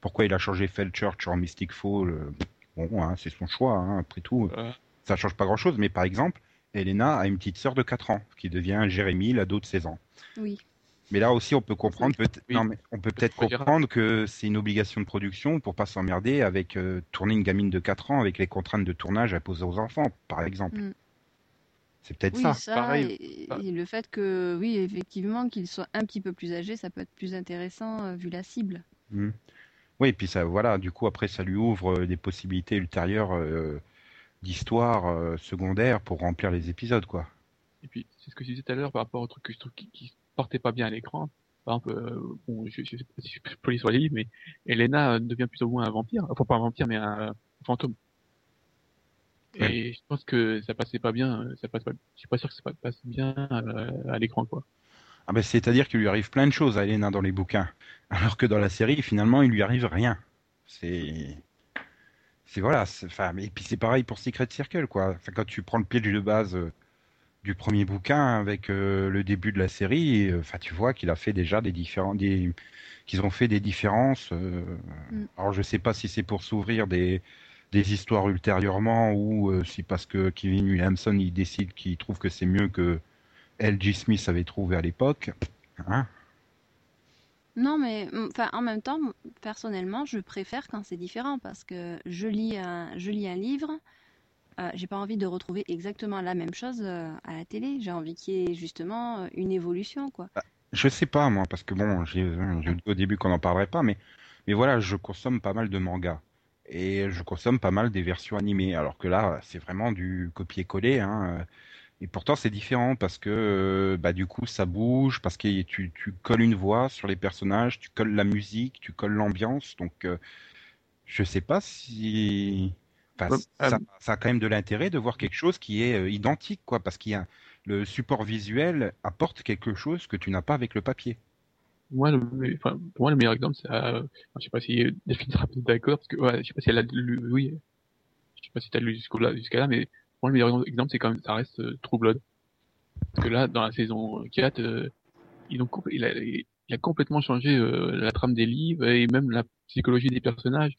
pourquoi il a changé Felchurch en Mystic Fall euh, Bon, hein, c'est son choix, hein, après tout. Euh, Ça change pas grand-chose, mais par exemple, Elena a une petite sœur de 4 ans, qui devient Jérémy, l'ado de 16 ans. Oui. Mais là aussi, on peut comprendre, peut Oui. non, mais on peut peut-être comprendre que c'est une obligation de production pour pas s'emmerder avec euh, tourner une gamine de 4 ans avec les contraintes de tournage imposées aux enfants, par exemple. Mm. C'est peut-être Oui, ça. ça, pareil. et, et le fait que, oui, effectivement, qu'il soit un petit peu plus âgé, ça peut être plus intéressant euh, vu la cible. Mm. Oui, et puis ça, voilà, du coup, après, ça lui ouvre euh, des possibilités ultérieures euh, d'histoire euh, secondaire pour remplir les épisodes, quoi. Et puis, c'est ce que je disais tout à l'heure par rapport au truc que je trouve qui, portait pas bien à l'écran. Par exemple, euh, bon, je, je sais pas si je peux aller sur les livres, mais Elena euh, devient plus ou moins un vampire. Enfin, pas un vampire, mais un, fantôme. Et je pense que ça passait pas bien, ça passe pas, je suis pas sûr que ça passe bien à l'écran, quoi. Ah ben, c'est-à-dire qu'il lui arrive plein de choses à Elena dans les bouquins, alors que dans la série, finalement, il lui arrive rien. C'est, c'est voilà. Enfin, et puis c'est pareil pour Secret Circle, quoi. Enfin, quand tu prends le pitch de base euh, du premier bouquin avec euh, le début de la série, euh, enfin, tu vois qu'il a fait déjà des différents, des, qu'ils ont fait des différences. Mm. Alors, je sais pas si c'est pour s'ouvrir des des histoires ultérieurement ou si parce que Kevin Williamson il décide qu'il trouve que c'est mieux que L.G. Smith avait trouvé à l'époque. Hein Non, mais mm, en même temps, personnellement, je préfère quand c'est différent parce que je lis un, je lis un livre, euh, j'ai pas envie de retrouver exactement la même chose euh, à la télé. J'ai envie qu'il y ait justement euh, une évolution, quoi. Je sais pas moi, parce que bon, j'ai j'ai dit au début qu'on n'en parlerait pas, mais mais voilà, je consomme pas mal de mangas et je consomme pas mal des versions animées, alors que là, c'est vraiment du copier-coller. Hein. Et pourtant, c'est différent parce que euh, bah du coup, ça bouge, parce que tu tu colles une voix sur les personnages, tu colles la musique, tu colles l'ambiance, donc euh, je sais pas si enfin, Ouais, ça, euh, ça a quand même de l'intérêt de voir quelque chose qui est euh, identique, quoi, parce qu'il y a le support visuel apporte quelque chose que tu n'as pas avec le papier. Moi, le, enfin, pour moi, le meilleur exemple, c'est, euh, je sais pas si [LAUGHS] Delphine sera d'accord, parce que, ouais, je sais pas si elle a lu, oui, je sais pas si t'as lu jusqu'au là, jusqu'à là, mais le meilleur exemple, c'est quand même, ça reste euh, True Blood. Parce que là, dans la saison 4, euh, il a, complètement changé euh, la trame des livres et même la psychologie des personnages.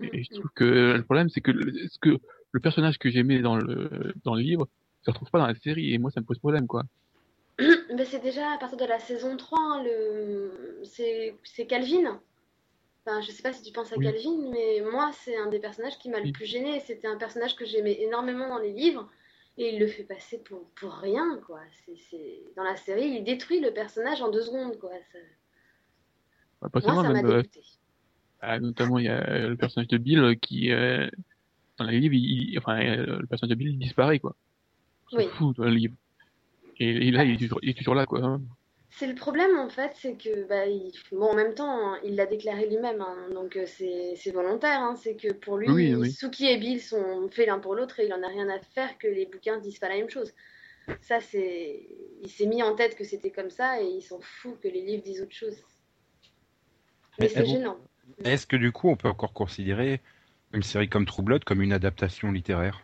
Et je trouve que le problème, c'est que ce que le personnage que j'aimais dans le dans le livre se retrouve pas dans la série, et moi, ça me pose problème, quoi. [CLEARS THROAT] Mais c'est déjà à partir de la saison 3, hein, c'est Calvin. Enfin, je sais pas si tu penses à Oui. Calvin, mais moi, c'est un des personnages qui m'a le plus gêné. C'était un personnage que j'aimais énormément dans les livres, et il le fait passer pour, pour rien, quoi. C'est. Dans la série, il détruit le personnage en deux secondes, quoi. Ça- Enfin, pas Moi, ça m'a même, euh, dégoûté. Ah, notamment, il y a euh, le personnage de Bill euh, qui, euh, dans les livres, il, il- enfin, le personnage de Bill il disparaît, quoi. Oui. fout dans le livre. Et, et là, il est, toujours, il est toujours là, quoi. Hein. C'est le problème en fait, c'est que bah, il- bon en même temps il l'a déclaré lui-même, hein, donc euh, c'est c'est volontaire, hein, c'est que pour lui Oui, oui. Suki et Bill sont faits l'un pour l'autre et il en a rien à faire que les bouquins disent pas la même chose. Ça c'est, il s'est mis en tête que c'était comme ça et il s'en fout que les livres disent autre chose. Mais Mais c'est gênant. Est-ce que du coup, on peut encore considérer une série comme True Blood comme une adaptation littéraire?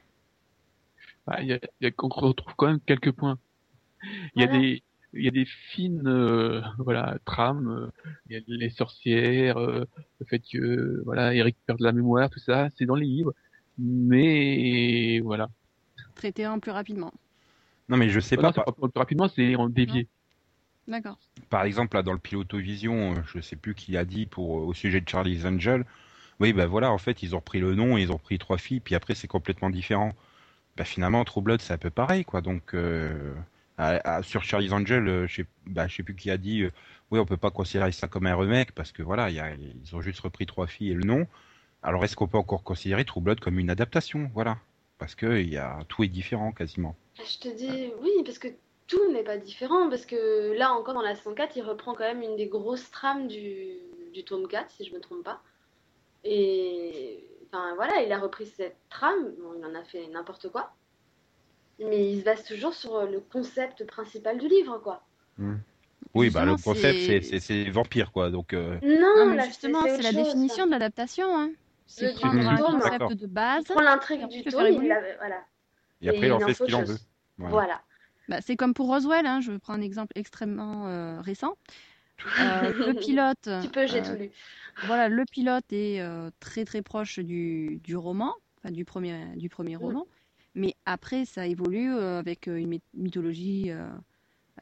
Bah, il y a, il y a- on retrouve quand même quelques points. Il y a des, il y a des fines, euh, voilà, trames. euh, Il y a les sorcières, euh, le fait que, voilà, Eric perd la mémoire, tout ça, c'est dans les livres. Mais voilà. Traité un plus rapidement. Non, mais je sais Non, pas. Par, pas- plus rapidement, c'est en dévié. D'accord. par exemple, là, dans le Pilotovision, je sais plus qui a dit pour au sujet de Charlie's Angel. Oui, ben voilà, en fait, ils ont repris le nom, ils ont pris trois filles, puis après, c'est complètement différent. Bah, finalement, True Blood, c'est un peu pareil, quoi. Donc, euh, à- sur Charlie's Angel, euh, je sais, bah, sais plus qui a dit, euh, oui, on peut pas considérer ça comme un remake parce que voilà, ils ont juste repris trois filles et le nom. Alors, est-ce qu'on peut encore considérer True comme une adaptation, voilà, parce que y a tout est différent quasiment. Je te dis oui parce que tout n'est pas différent parce que là encore dans la saison 4 il reprend quand même une des grosses trames du, du tome 4 si je me trompe pas. Et enfin voilà, il a repris cette trame, bon, il en a fait n'importe quoi. Mais il se base toujours sur le concept principal du livre quoi. Oui, bah le concept, c'est- vampire, quoi. Donc, euh, Non, Non, mais là, justement, c'est la chose, définition ça. de l'adaptation. Hein. C'est Le- prendre un concept de base. Il prend l'intrigue du tome, il la- voilà. et après, il en fait ce qu'il en veut. Voilà. Voilà. Bah, c'est comme pour Roswell, hein. je prends un exemple extrêmement euh, récent. [LAUGHS] Euh, le pilote, Tu peux, j'ai euh, tout lu. voilà, le pilote est euh, très très proche du, du roman, enfin du premier du premier Mm. roman, mais après ça évolue euh, avec euh, une myth- mythologie, euh,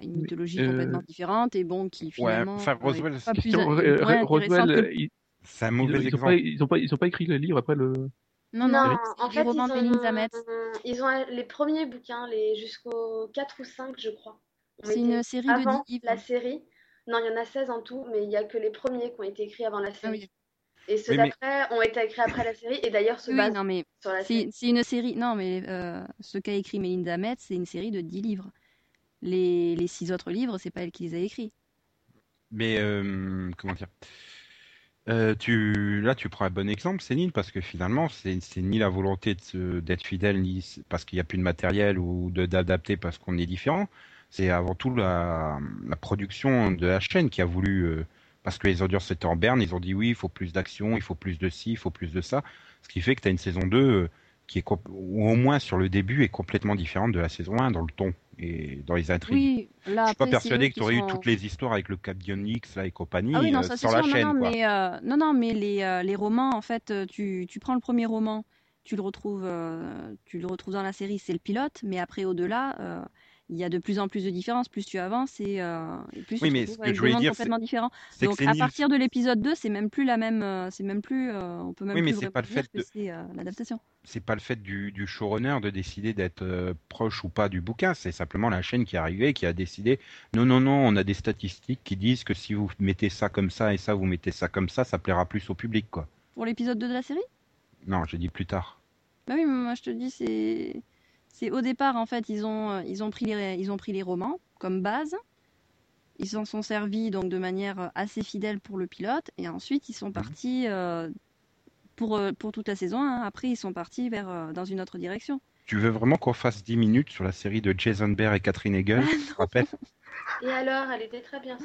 une mythologie euh, complètement différente et bon qui finalement enfin, euh, est Roswell, pas c'est- plus, Roswell, que- ils, C'est un ils, mauvais ils ont exemple. pas, ils ont pas, ils ont pas écrit le livre après le. Non non, en fait, ils de ont, Zamet. ils ont les premiers bouquins, les jusqu'au 4 ou 5, je crois. C'est une série de avant 10 livres. la série. Non, il y en a 16 en tout, mais il y a que les premiers qui ont été écrits avant la Ah série. oui. Et ceux Oui, mais- d'après ont été écrits après la série, et d'ailleurs se Oui, basent non mais sur la C'est série. c'est une série. Non, mais euh, ce qu'a écrit Melinda Metz, c'est une série de 10 livres. Les, les six autres livres, c'est pas elle qui les a écrits. Mais euh, comment dire? Euh, tu, là, tu prends un bon exemple, Céline, parce que finalement, c'est ni la volonté d'être fidèle, ni parce qu'il n'y a plus de matériel ou d'adapter parce qu'on est différent. C'est avant tout la, la production de la chaîne qui a voulu, euh, parce que les audiences étaient en berne, ils ont dit oui, il faut plus d'action, il faut plus de ci, il faut plus de ça. Ce qui fait que tu as une saison 2 euh, qui est, ou au moins sur le début, est complètement différente de la saison 1 dans le ton et dans les intrigues. Oui, là Je suis pas persuadé que tu aurais sont- eu toutes les histoires avec le Cap X là et compagnie Ah oui, non, euh, ça sur la sûr. chaîne. non, non, quoi. mais, euh, non, non, mais les, euh, les romans, en fait, tu, tu prends le premier roman, tu le retrouves, tu le retrouves dans la série, c'est le pilote, mais après, au-delà, il y a de plus en plus de différences. Plus tu avances et, euh, et plus Oui, tu mais ce que je voulais dire, complètement différents. Donc, à partir de l'épisode 2, c'est même plus la même, euh, c'est même plus, euh, on peut même Oui, mais plus c'est vraiment pas le dire fait que de- c'est euh, l'adaptation. c'est pas le fait du, du showrunner de décider d'être proche ou pas du bouquin, c'est simplement la chaîne qui est arrivée, qui a décidé non, non, non, on a des statistiques qui disent que si vous mettez ça comme ça et ça, vous mettez ça comme ça, ça plaira plus au public, quoi. Pour l'épisode 2 de la série? Non, j'ai dit plus tard. Bah oui, mais moi je te dis, c'est c'est au départ en fait, ils ont euh, ils ont pris les ils ont pris les romans comme base. Ils s'en sont servis donc de manière euh, assez fidèle pour le pilote et ensuite ils sont partis euh, pour pour toute la saison. hein. Après ils sont partis vers dans une autre direction. Tu veux vraiment qu'on fasse 10 minutes sur la série de Jason Bear et Catherine Hegel Ah, tu te rappelles? Et alors, elle était très bien.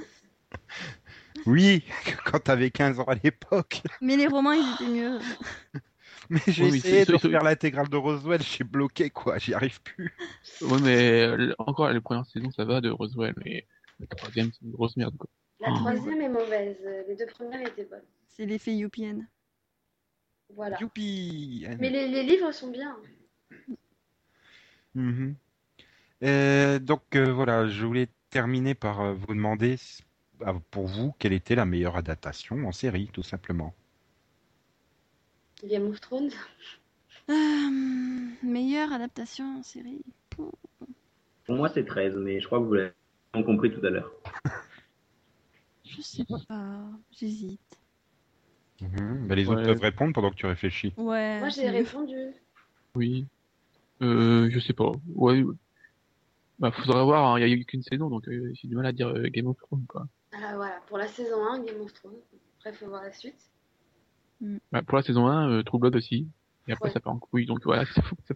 Oui, [LAUGHS] quand t'avais 15 ans à l'époque. Mais les romans ils étaient mieux. [LAUGHS] Mais j'ai Oui, mais essayé de refaire l'intégrale de Roswell, j'ai bloqué, quoi, j'y arrive plus. Ouais, mais euh, encore les premières saisons, ça va de Roswell, mais la troisième, c'est une grosse merde, quoi. La troisième est mauvaise. Les deux premières étaient bonnes. C'est l'effet UPN. Voilà. Youpi Mais les, les livres sont bien. Mhm. Euh, donc euh, voilà, je voulais terminer par euh, vous demander ah, pour vous quelle était la meilleure adaptation en série, tout simplement? Game of Thrones. Euh, meilleure adaptation en série. Pour moi, c'est 13, mais je crois que vous l'avez compris tout à l'heure. [LAUGHS] Je sais pas, j'hésite. Bah, les autres peuvent répondre pendant que tu réfléchis. Ouais. Moi, j'ai répondu. Oui. Euh, je sais pas. Ouais. Bah, faudrait voir, hein, il y a eu qu'une saison, donc euh, j'ai du mal à dire euh, Game of Thrones, quoi. Ah, voilà, pour la saison 1, Game of Thrones. Après, faut voir la suite. Bah, pour la saison 1, euh, True Blood aussi. Et après, Ouais. ça part en couille, donc voilà, [LAUGHS] c'est fou. ça-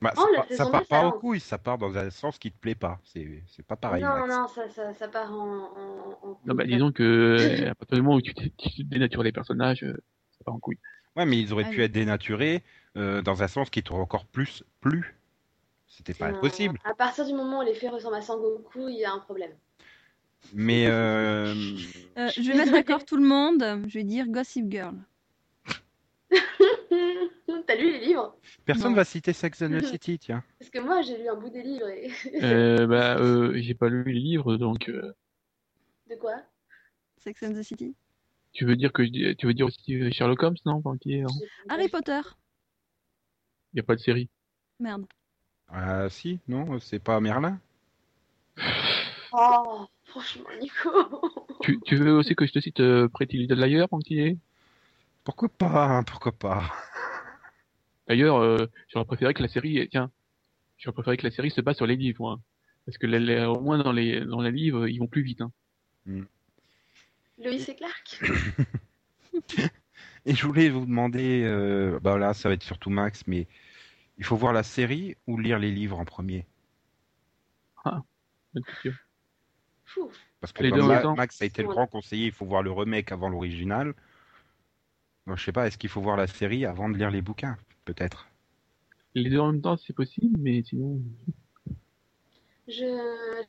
Bah, Oh, part- ça part deux, pas va. couilles, ça part dans un sens qui te plaît pas. C'est pas pareil. non, Max. non, ça, ça, ça part en. en, en Non, bah, couille. disons que, [LAUGHS] à partir du moment où tu, tu tu dénatures les personnages, euh, ça part en couille. Ouais, mais ils auraient Ah pu oui. être dénaturés euh, dans un sens qui t'aurait encore plus plu. C'était pas impossible. À partir du moment où les fées ressemblent à Sangoku, il y a un problème. Mais [LAUGHS] euh, Euh, je vais mettre d'accord tout le monde. Je vais dire Gossip Girl. T'as lu les livres personne Non. va citer Sex and the [LAUGHS] City, tiens. Parce que moi, j'ai lu un bout des livres et. [LAUGHS] Euh, bah, euh, j'ai pas lu les livres, donc, euh, De quoi Sex and the City. tu veux dire que, je- tu veux dire aussi Sherlock Holmes, non? Pas qui est, hein Harry Potter. Il y a pas de série. Merde. Ah si, non, c'est pas Merlin? Oh, franchement, Nico. [LAUGHS] Tu, tu veux aussi que je te cite euh, Pretty Little Liars, Panquier Pourquoi pas hein, Pourquoi pas? D'ailleurs, euh, j'aurais préféré que la série, tiens, j'aurais préféré que la série se base sur les livres. Parce que les- les- au moins dans les dans les livres, ils vont plus vite. Hein. Loïs et Clark [LAUGHS] Et je voulais vous demander, euh, bah là, ça va être surtout Max, mais il faut voir la série ou lire les livres en premier? Bonne question. Fou. Parce que Les comme deux en Ma-. Max a été le Ouais. grand conseiller, il faut voir le remake avant l'original. Je sais pas, est-ce qu'il faut voir la série avant de lire les bouquins? Peut-être. Les deux en même temps, c'est possible, mais sinon, Je...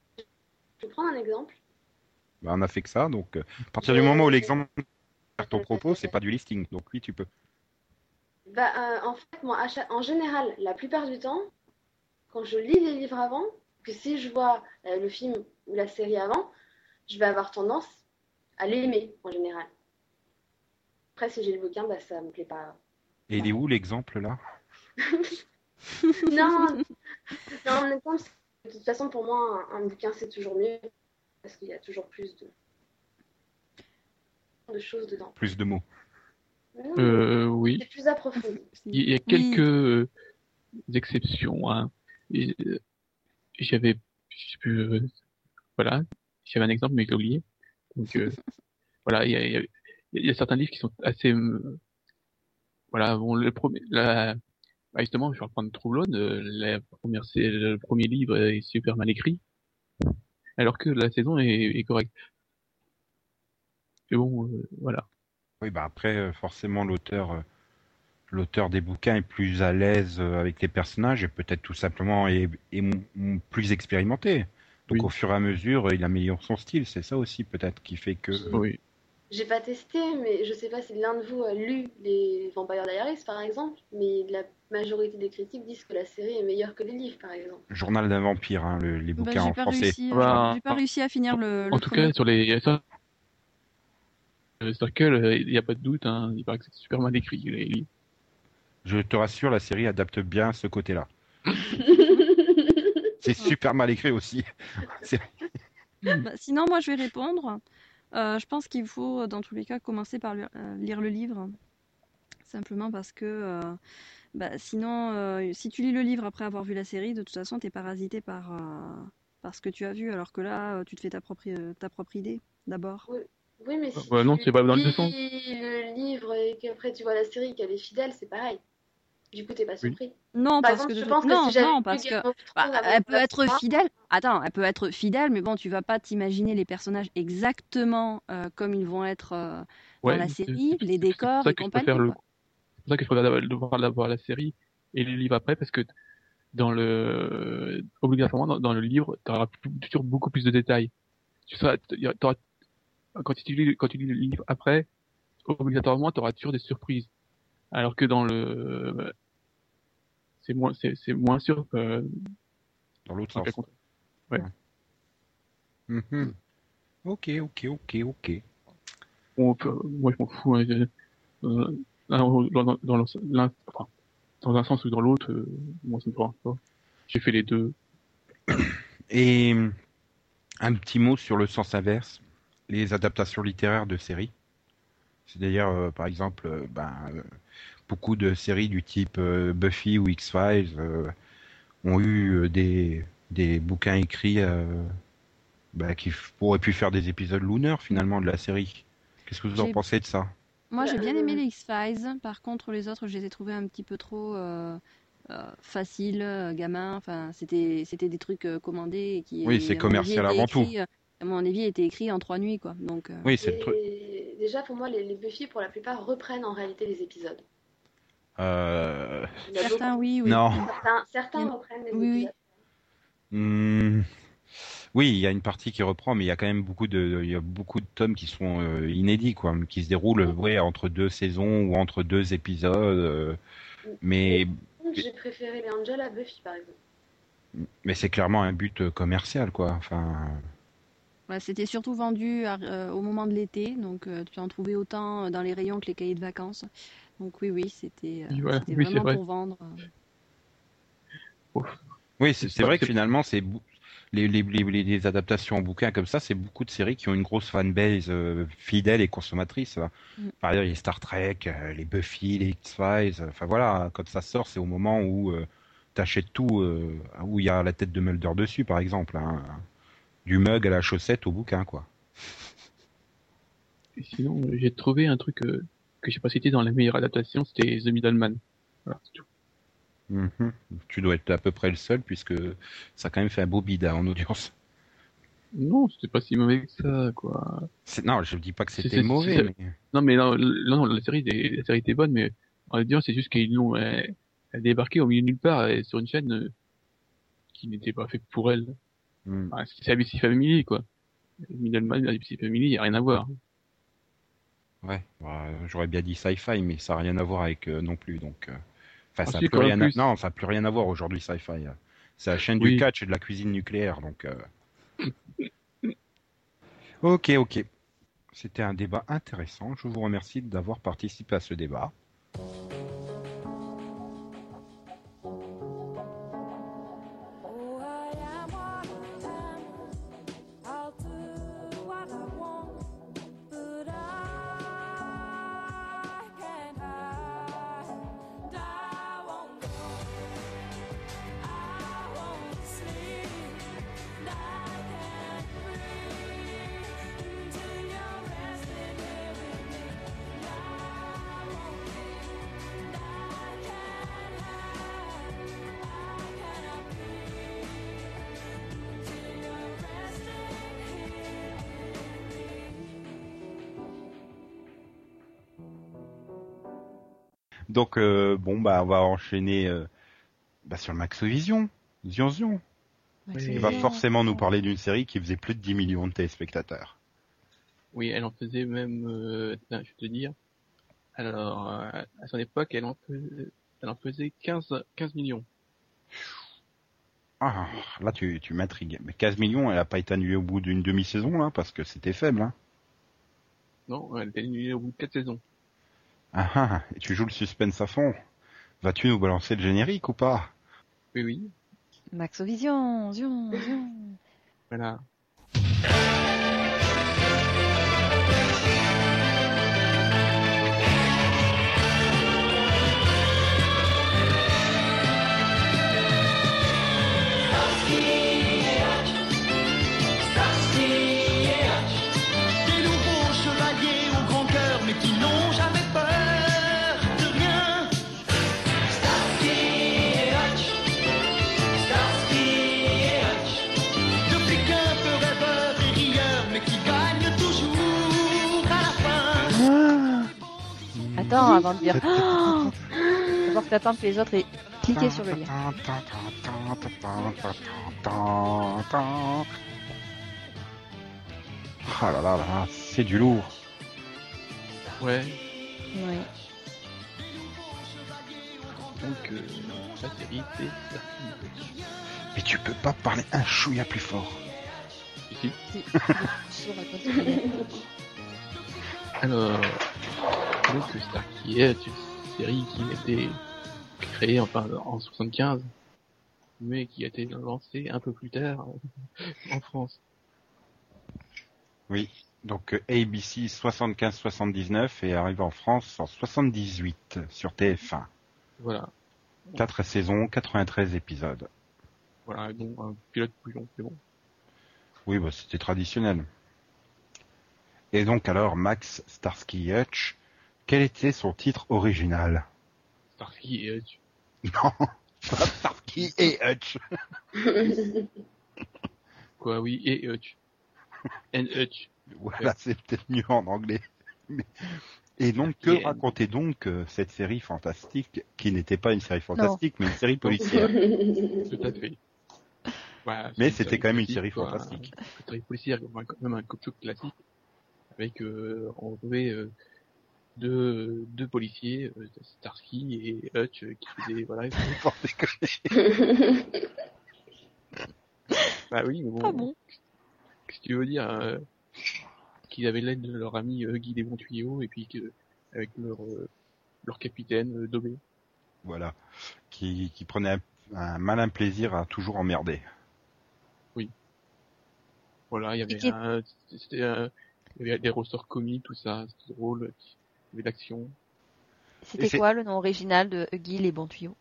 je vais prendre un exemple. Bah, on a fait que ça, donc euh, à partir Je- du moment où l'exemple ton propos, c'est pas du listing, donc oui, tu peux. Bah, euh, en fait, moi, en général, la plupart du temps, quand je lis les livres avant, que si je vois euh, le film ou la série avant, je vais avoir tendance à l'aimer en général. Après, si j'ai le bouquin, bah, ça me plaît pas. Et il est où l'exemple là? Non, [LAUGHS] non, en même temps, c'est- de toute façon, pour moi, un, un bouquin, c'est toujours mieux parce qu'il y a toujours plus de, de choses dedans. Plus de mots. Non, euh, oui. C'est plus approfondi. Il y a quelques euh, exceptions. Hein. Euh, J'avais, je sais plus, euh, voilà, j'avais un exemple mais je l'ai oublié. Donc euh, [LAUGHS] voilà, il y a, il y certains livres qui sont assez, euh, voilà, bon le premier, la, bah, justement, je vais reprendre True Blood, euh, la première, c'est le premier livre est super mal écrit, alors que la saison est, est correcte. Et bon, euh, voilà. Oui, bah après, euh, forcément, l'auteur, l'auteur des bouquins est plus à l'aise avec les personnages et peut-être tout simplement est, plus expérimenté. Donc Oui. au fur et à mesure, il améliore son style. C'est ça aussi peut-être qui fait que. Oui. J'ai pas testé, mais je sais pas si l'un de vous a lu les Vampire Diaries par exemple, mais la majorité des critiques disent que la série est meilleure que les livres par exemple. Journal d'un vampire, hein, le- les Bah, bouquins en français. réussi. euh, Bah, j'ai pas réussi à finir le. En le tout premier. cas, sur les euh, Circle, euh, il n'y a pas de doute, hein, il paraît que c'est super mal écrit. les livres. Je te rassure, la série adapte bien ce côté-là. [LAUGHS] C'est super mal écrit aussi. [LAUGHS] Bah, sinon, moi, je vais répondre. Euh, je pense qu'il faut, dans tous les cas, commencer par lire, euh, lire le livre. Simplement parce que euh, bah, sinon, euh, si tu lis le livre après avoir vu la série, de toute façon, tu es parasité par, euh, par ce que tu as vu. Alors que là, euh, tu te fais ta propre, euh, ta propre idée d'abord. Oui, mais si Ouais, non, tu c'est pas dans le lis sens. le livre et qu'après tu vois la série qu'elle est fidèle, c'est pareil. Du coup, t'es pas surpris. Non, Par parce exemple, que je pense que non, si j'avais non, parce que bah, elle peut la être fidèle. Attends, elle peut être fidèle, mais bon, tu vas pas t'imaginer les personnages exactement euh, comme ils vont être euh, Ouais, dans la c'est- série, c'est- les c'est pour décors ça et que compagnie. préfère le-. C'est pour ça que je préfère devoir d'abord la série et les livres après, parce que dans le obligatoirement dans, dans le livre, tu auras toujours beaucoup plus de détails. Tu seras, t'auras- quand tu lis quand tu lis le livre après, obligatoirement tu auras toujours des surprises. Alors que dans le c'est moins c'est c'est moins sûr que Dans l'autre sens. Ouais. Mhm. Ok, ok, ok, ok. On peut- moi je m'en fous. hein, euh, dans, dans, dans, le- l'un- enfin, dans un sens ou dans l'autre, euh, moi ça me dérange pas. J'ai fait les deux. Et un petit mot sur le sens inverse, les adaptations littéraires de séries. C'est d'ailleurs, euh, par exemple, euh, ben, euh, beaucoup de séries du type euh, Buffy ou X-Files euh, ont eu euh, des, des bouquins écrits euh, bah, qui auraient pu faire des épisodes Lunar finalement de la série. Qu'est-ce que vous en pensez de ça? Moi, j'ai bien aimé les X-Files. Par contre, les autres, je les ai trouvés un petit peu trop euh, euh, faciles, euh, gamins. Enfin, c'était c'était des trucs euh, commandés qui. Oui, c'est commercial avant euh, À mon avis, étaient écrits en trois nuits, quoi. Donc. euh, Oui, c'est le truc. Déjà, pour moi, les, les Buffy, pour la plupart, reprennent en réalité les épisodes. Euh, Certains, oui, oui. Non. Certains, reprennent les oui, oui. épisodes. Hmm, Oui, il y a une partie qui reprend, mais il y a quand même beaucoup de, il y a beaucoup de tomes qui sont euh, inédits, quoi, qui se déroulent, ouais, entre deux saisons ou entre deux épisodes. euh, mais, J'ai préféré les Angel à Buffy, par exemple. mais c'est clairement un but commercial, quoi. Enfin, C'était surtout vendu à- euh, au moment de l'été, donc euh, tu en trouvais autant dans les rayons que les cahiers de vacances. Donc oui, oui, c'était euh, Oui, vraiment vrai. pour vendre. euh. oui, c'est vrai que finalement, c'est les, les, les, les- les adaptations en bouquin comme ça, c'est beaucoup de séries qui ont une grosse fanbase euh, fidèle et consommatrice. là. Mm. Par ailleurs, il y a Star Trek, euh, les Buffy, les X-Files. Enfin voilà, quand ça sort, c'est au moment où euh, t'achètes tout, euh, où il y a la tête de Mulder dessus, par exemple. hein. Du mug à la chaussette au bouquin, quoi. Et sinon, euh, j'ai trouvé un truc euh, que j'ai pas cité dans la meilleure adaptation, c'était The Middleman. Voilà, c'est tout. Mhm. Tu dois être à peu près le seul, puisque ça a quand même fait un beau bida en audience. Non, c'était pas si mauvais que ça, quoi. Non, je dis pas que c'était mauvais, mais... Non, mais non, la série, était- la série était bonne, mais va dire, c'est juste qu'ils l'ont, a débarqué au milieu de nulle part sur une chaîne euh, qui n'était pas faite pour elle. Enfin, c'est ABC Family, quoi. Middleman, ABC Family, y a rien à voir. Ouais, bah, j'aurais bien dit sci-fi, mais ça n'a rien à voir avec euh, non plus, donc... euh, Enfin, Ah, ça a si, plus rien à... plus. Non, ça n'a plus rien à voir aujourd'hui, sci-fi. euh. C'est la chaîne du catch et de la cuisine nucléaire, donc... euh. [LAUGHS] ok, ok. C'était un débat intéressant. Je vous remercie d'avoir participé à ce débat. Donc, euh, bon, bah, on va enchaîner euh, bah, sur le Maxovision. Zion Zion. Il va forcément nous parler d'une série qui faisait plus de 10 millions de téléspectateurs. Oui, elle en faisait même, euh, je vais te dire. Alors, euh, à son époque, elle en faisait, elle en faisait 15, 15 millions. Ah, là, tu, tu m'intrigues. Mais 15 millions, elle a pas été annulée au bout d'une demi-saison, là, parce que c'était faible, hein. Non, elle était annulée au bout de 4 saisons. Ah, ah, et tu joues le suspense à fond. Vas-tu nous balancer le générique ou pas? Oui, oui, Maxovision, zion, zion. voilà. Avant de dire. Oh D'abord que t'attends que les autres aient cliqué sur le lien. Ah là là là, c'est du lourd. Ouais, Oui. donc, euh. Mais tu peux pas parler un chouïa plus fort. Si, [LAUGHS] Alors, donc Starkey est une série qui a été créée enfin en 75, mais qui a été lancée un peu plus tard en France. Oui. Donc ABC 75-79 et arrive en France en 78 sur TF1. Voilà. 4 saisons, 93 épisodes. Voilà, donc un pilote long, c'est bon. Oui, bah, c'était traditionnel. Et donc alors, Max Starsky Hutch, quel était son titre original? Starsky et Hutch. [LAUGHS] Non, pas Starsky et Hutch. [LAUGHS] Quoi, oui, et Hutch. And Hutch. Voilà, c'est peut-être mieux en anglais. Mais- Et donc, que Et- racontait donc euh, cette série fantastique, qui n'était pas une série fantastique, mais une série policière? Tout à fait. Voilà, Mais c'était quand même une série fantastique. Une série policière, comme un, comme un classique, avec, euh, on retrouvait euh, deux, deux policiers, euh, Starsky et Hutch, euh, qui faisaient, voilà, [LAUGHS] bah oui, mais bon. Ah bon Qu'est-ce que tu veux dire euh, Qu'ils avaient l'aide de leur ami euh, Guy des Bons Tuyaux, et puis que, avec leur, euh, leur capitaine, euh, Dobé. Voilà, qui, qui prenait un, un malin plaisir à toujours emmerder. Voilà, il y avait qui- un, c'était un, il y avait des ressorts comiques, tout ça, c'était drôle, il y avait de l'action. C'était quoi le nom original de Huggy les bons tuyaux?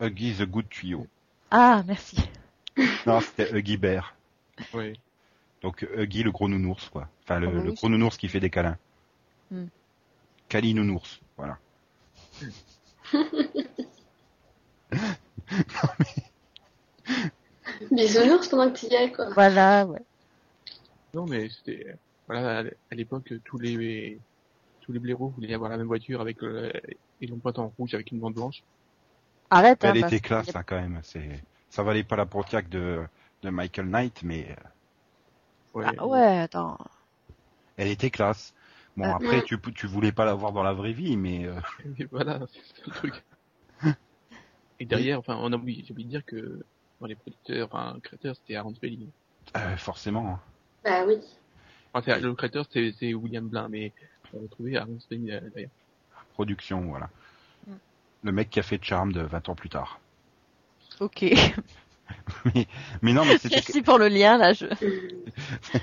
Huggy the Good Tuyau. Ah, merci. [LAUGHS] Non, c'était Huggy Bear. Ouais. Donc Huggy le gros nounours, quoi. Enfin, le, Ah bah le oui, gros nounours qui fait des câlins. Hmm. Cali nounours, voilà. [LAUGHS] Bisounours pendant que tu y es, quoi. Voilà, ouais. Non, mais c'était, voilà, à l'époque, tous les, tous les blaireaux voulaient avoir la même voiture avec, euh, et non pas en rouge avec une bande blanche. Arrête, hein, Elle parce était que- classe, hein, quand même. C'est, ça valait pas la Pontiac de, de Michael Knight, mais euh, Ouais. Ah ouais, attends. elle était classe. Bon, Ah. après, tu, tu voulais pas l'avoir dans la vraie vie, mais euh, [LAUGHS] Et voilà, [LAUGHS] c'est le truc. Et derrière, enfin, on a oublié, j'ai oublié de dire que, dans les producteurs, enfin, créateurs, c'était Aaron Spelling. euh, forcément. hein. Bah oui. Enfin, c'est- le créateur, c'est, William Blin, mais on a trouvé Aaron Spelling euh, derrière. Production, voilà. Mm. Le mec qui a fait Charmed 20 ans plus tard. Ok. mais, [LAUGHS] [LAUGHS] mais non, mais c'était, Merci pour le lien, là. Je... [LAUGHS]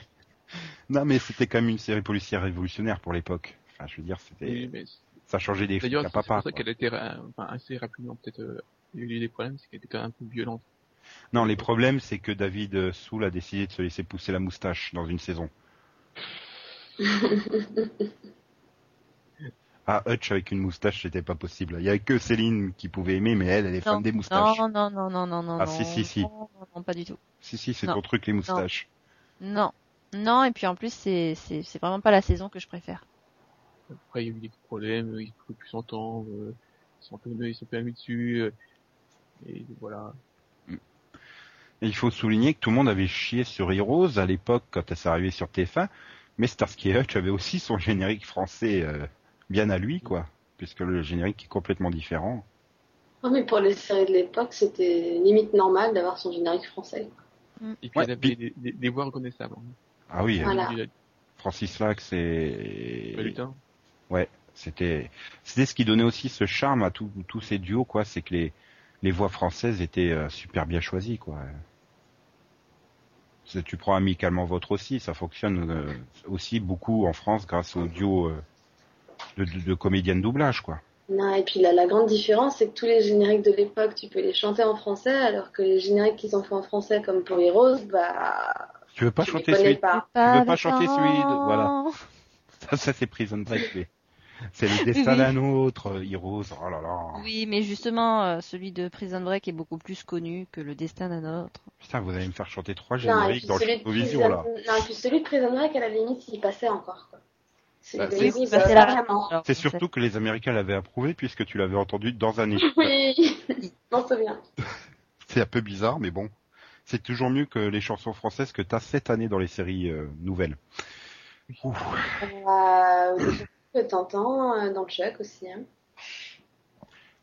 non, mais c'était quand même une série policière révolutionnaire pour l'époque. Enfin, je veux dire, c'était, Oui, mais ça changeait des D'ailleurs, c'est pour ça qu'elle était enfin, assez rapidement, peut-être, euh, il y a eu des problèmes, c'est qu'elle était quand même un peu violente. Non, les problèmes, c'est que David euh, Soul a décidé de se laisser pousser la moustache dans une saison. Ah, Hutch avec une moustache, c'était pas possible. Il y avait que Céline qui pouvait aimer, mais elle, elle est fan des moustaches. non, non, non, non, non, non. Ah, non. si, si, si. Non, non, non, pas du tout. Si, si, c'est Non. ton truc, les moustaches. Non. Non, et puis en plus, c'est, c'est, c'est vraiment pas la saison que je préfère. Après, il y a eu des problèmes, ils ne pouvaient plus s'entendre, euh, ils sont un peu, ils sont dessus, euh, et voilà. Et il faut souligner que tout le monde avait chié sur Heroes à l'époque quand elle s'est arrivée sur TF1, mais Starsky et Hutch avait aussi son générique français euh, bien à lui, quoi. Puisque le générique est complètement différent. Oh, mais pour les séries de l'époque, c'était limite normal d'avoir son générique français. Et puis, Ouais, puis- des, des, des voix reconnaissables. hein. Ah oui, Voilà. Il a- Francis Lax et... Ouais, c'était c'était ce qui donnait aussi ce charme à tous tous ces duos quoi, c'est que les les voix françaises étaient euh, super bien choisies quoi. Tu prends amicalement votre aussi, ça fonctionne euh, aussi beaucoup en France grâce au duo euh, de, de, de comédiens de doublage quoi. Non, et puis la, la grande différence, c'est que tous les génériques de l'époque, tu peux les chanter en français, alors que les génériques qu'ils ont fait en français, comme pour Heroes, bah, Tu veux pas tu chanter les connais celui pas. veux pas chanter celui de- voilà. Ça, ça c'est Prison Break. C'est le [LAUGHS] destin Oui. d'un autre, euh, Heroes. Oh là là. Oui, mais justement, euh, celui de Prison Break est beaucoup plus connu que le destin d'un autre. Putain, vous allez me faire chanter trois génériques dans le de Vision Prison... là. non, et puis celui de Prison Break, à la limite, il passait encore, quoi. Bah, c'est- bah, fait. surtout que les Américains l'avaient approuvé puisque tu l'avais entendu dans un [LAUGHS] épisode. Oui, non, c'est bien. C'est un peu bizarre, mais bon. C'est toujours mieux que les chansons françaises que t'as cette année dans les séries euh, nouvelles. Euh, t'entends euh, dans le Chuck aussi. Hein.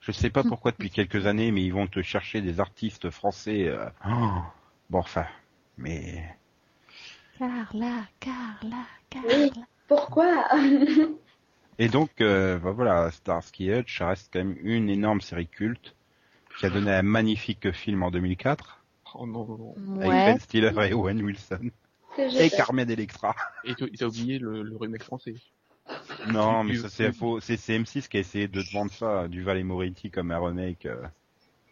Je sais pas pourquoi depuis quelques années, mais ils vont te chercher des artistes français. euh, oh. Bon, enfin, mais Carla, Carla, Carla. Oui. Pourquoi? [LAUGHS] Et donc euh, bah voilà, Starsky Hutch, ça reste quand même une énorme série culte qui a donné un magnifique film en 2004 Oh non, non, non. avec. Ben Stiller et Owen Wilson et Carmen Electra. Et tu as oublié le, le remake français. Non, mais ça c'est faux. C'est c'est M6 qui a essayé de te vendre ça, du et Moretti comme un remake. euh.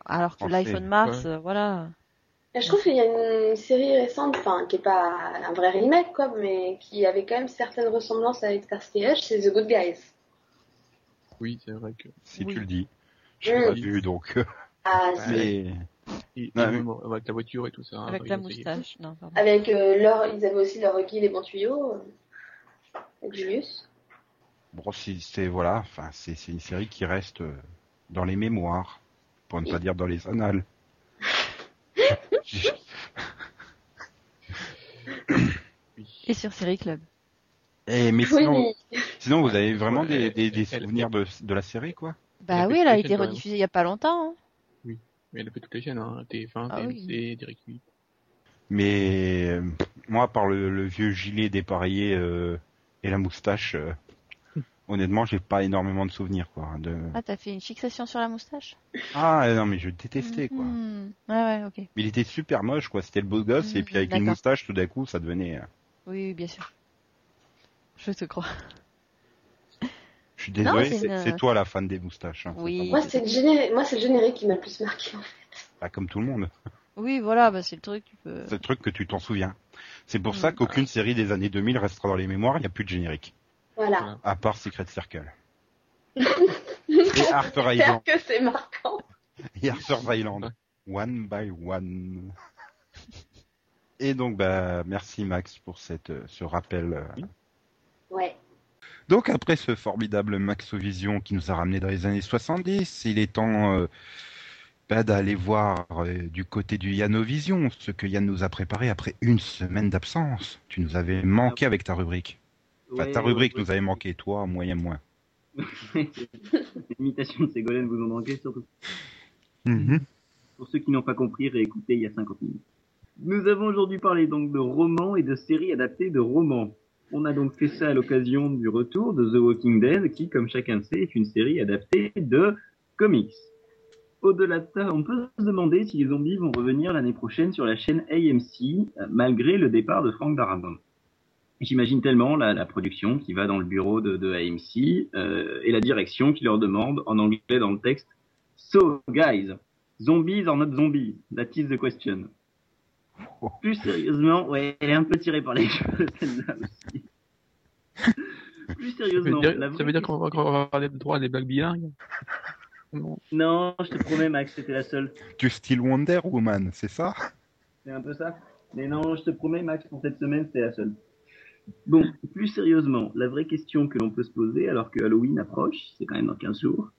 Alors que l'iPhone Mars, ouais. euh, voilà. Et je trouve qu'il y a une série récente, enfin, qui est pas un vrai remake, quoi, mais qui avait quand même certaines ressemblances avec Starsky Hutch, c'est The Good Guys. Oui, c'est vrai que. Si Oui. tu le dis. Je l'ai Mm. pas vu, donc... euh, Ah, [LAUGHS] mais... Et, même avec la voiture et tout ça. Avec hein, la ont essayé. moustache. Non, pardon. Avec euh, leur, ils avaient aussi leur Rocky les bons tuyaux, euh, avec Julius. Bon, c'est, c'est- voilà, enfin, c'est, c'est une série qui reste euh, dans les mémoires, pour ne pas dire dans les annales. [LAUGHS] Et sur Série Club. Et mais sinon, Oui. sinon vous avez vraiment des, souvenirs de, de la série, quoi Bah oui, elle a été rediffusée il y a pas longtemps. hein. Mais elle a fait toutes les chaînes, hein. TF1, Ah oui. TMC, Direct 8. Mais euh, moi, par le, le vieux gilet dépareillé euh, et la moustache, euh, honnêtement, j'ai pas énormément de souvenirs, quoi. De... Ah, t'as fait une fixation sur la moustache? Ah non, mais je détestais, quoi. Mhm. Ouais, ouais, ok. Mais il était super moche, quoi. C'était le beau gosse, et Mhm, puis avec une moustache, tout d'un coup, ça devenait. euh, Oui, oui, bien sûr. Je te crois. Je suis désolé, c'est une- c'est toi la fan des moustaches. Hein, Oui. moi. C'est le générique, moi, c'est le générique qui m'a le plus marqué. en fait. Bah, comme tout le monde. Oui, voilà, bah c'est le truc, tu peux. C'est le truc que tu t'en souviens. C'est pour ça Mhm. qu'aucune série des années 2000 restera dans les mémoires, il n'y a plus de générique. Voilà. À part Secret Circle. [LAUGHS] et Arthur Island. J'espère que c'est marquant. Et Island. One by one. Et donc, bah, merci Max pour cette, euh, ce rappel. euh. Ouais. Donc, après ce formidable Maxovision qui nous a ramené dans les années 70, il est temps euh, bah, d'aller voir euh, du côté du Yanovision, ce que Yann nous a préparé après une semaine d'absence. Tu nous avais manqué avec ta rubrique. Enfin, Ouais, ta rubrique ouais, nous avait manqué, toi, moyen moins. [LAUGHS] L'imitation de Ségolène vous en manquez surtout. Mhm. Pour ceux qui n'ont pas compris, réécoutez il y a 50 minutes. Nous avons aujourd'hui parlé donc de romans et de séries adaptées de romans. On a donc fait ça à l'occasion du retour de The Walking Dead, qui, comme chacun le sait, est une série adaptée de comics. Au-delà de ça, on peut se demander si les zombies vont revenir l'année prochaine sur la chaîne AMC, malgré le départ de Frank Darabont. J'imagine tellement la, la production qui va dans le bureau de, de AMC euh, et la direction qui leur demande, en anglais dans le texte, So, guys, zombies are not zombies, that is the question. Plus sérieusement, ouais, elle est un peu tirée par les cheveux, celle-là aussi. [LAUGHS] Plus sérieusement, ça veut dire qu'on va, va avoir droit à des blagues bilingues? Non. Non, je te promets, Max, c'était la seule. Tu Still Wonder Woman, c'est ça? C'est un peu ça. Mais non, je te promets, Max, pour cette semaine, c'était la seule. Bon, plus sérieusement, la vraie question que l'on peut se poser, alors que Halloween approche, c'est quand même dans 15 jours,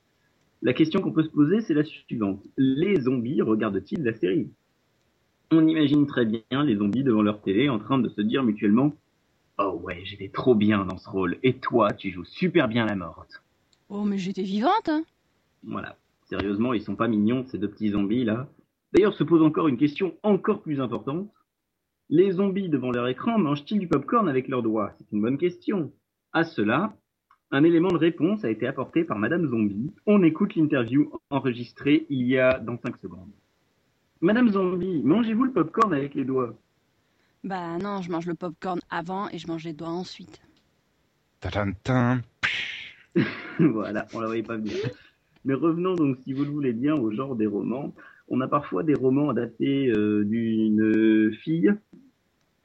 la question qu'on peut se poser, c'est la suivante. Les zombies regardent-ils la série? On imagine très bien les zombies devant leur télé en train de se dire mutuellement Oh ouais, j'étais trop bien dans ce rôle, et toi, tu joues super bien la morte. Oh, mais j'étais vivante, hein. Voilà. Sérieusement, ils sont pas mignons, ces deux petits zombies là. D'ailleurs, se pose encore une question encore plus importante. Les zombies devant leur écran mangent-ils du popcorn avec leurs doigts? C'est une bonne question. À cela, un élément de réponse a été apporté par Madame Zombie. On écoute l'interview enregistrée il y a dans 5 secondes. Madame Zombie, mangez-vous le popcorn avec les doigts? Bah non, je mange le popcorn avant et je mange les doigts ensuite. Tadam-tam. [LAUGHS] [LAUGHS] voilà, on la voyait pas venir. Mais revenons donc, si vous le voulez bien, au genre des romans. On a parfois des romans adaptés euh, d'une fille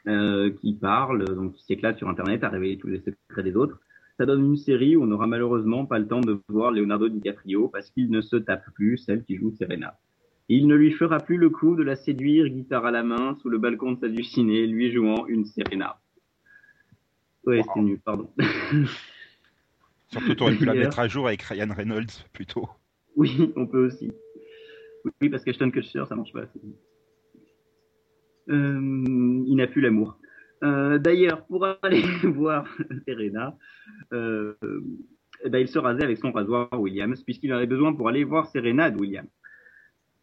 euh, qui parle, donc qui s'éclate sur Internet à révéler tous les secrets des autres. Ça donne une série où on n'aura malheureusement pas le temps de voir Leonardo DiCaprio parce qu'il ne se tape plus celle qui joue Serena. Il ne lui fera plus le coup de la séduire, guitare à la main, sous le balcon de sa du ciné, lui jouant une Serena. Ouais, c'est nul, pardon. Surtout, t'aurais pu la mettre à jour avec Ryan Reynolds, plutôt. Oui, on peut aussi. Oui, parce qu'Ashton Kutcher, ça marche pas. Euh, il n'a plus l'amour. Euh, D'ailleurs, pour aller [LAUGHS] voir Serena, euh, eh ben, il se rasait avec son rasoir Williams, puisqu'il en avait besoin pour aller voir Serena de Williams.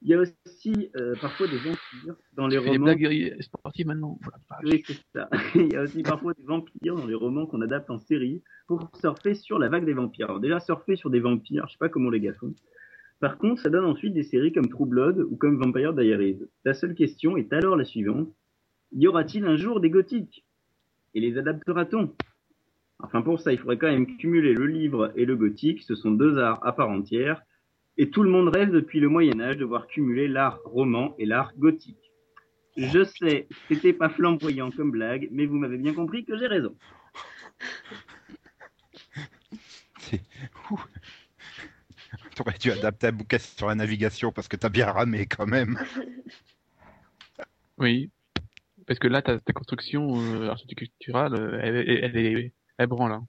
Il y a aussi euh, parfois des vampires dans les romans. blagues sportives maintenant. Oui, c'est ça. [LAUGHS] Il y a aussi parfois des vampires dans les romans qu'on adapte en série pour surfer sur la vague des vampires. Alors déjà, surfer sur des vampires, je sais pas comment les gars font. Par contre, ça donne ensuite des séries comme True Blood ou comme Vampire Diaries. La seule question est alors la suivante. Y aura-t-il un jour des gothiques? Et les adaptera-t-on? Enfin, pour ça, il faudrait quand même cumuler le livre et le gothique. Ce sont deux arts à part entière. Et tout le monde rêve depuis le Moyen-Âge de voir cumuler l'art roman et l'art gothique. Je sais, c'était pas flamboyant comme blague, mais vous m'avez bien compris que j'ai raison. [LAUGHS] T'aurais dû adapter un bouquin sur la navigation parce que t'as bien ramé quand même. Oui. Parce que là, ta, ta construction euh, architecturale, euh, elle, elle, elle est elle branle. Hein.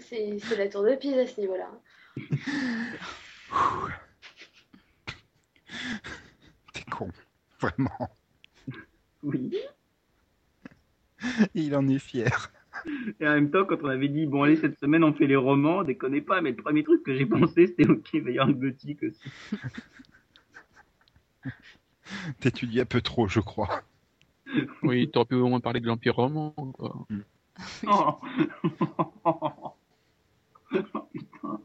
C'est c'est la tour de Pise à ce niveau-là. [LAUGHS] T'es con. Vraiment. Oui. Il en est fier. Et en même temps, quand on avait dit, bon, allez, cette semaine, on fait les romans, déconnez pas, mais le premier truc que j'ai pensé, c'était, ok, il va y avoir le gothique aussi. [LAUGHS] T'étudies un peu trop, je crois. Oui, t'aurais pu au moins parler de l'Empire roman, quoi. [LAUGHS] Oh. Oh, [LAUGHS] putain.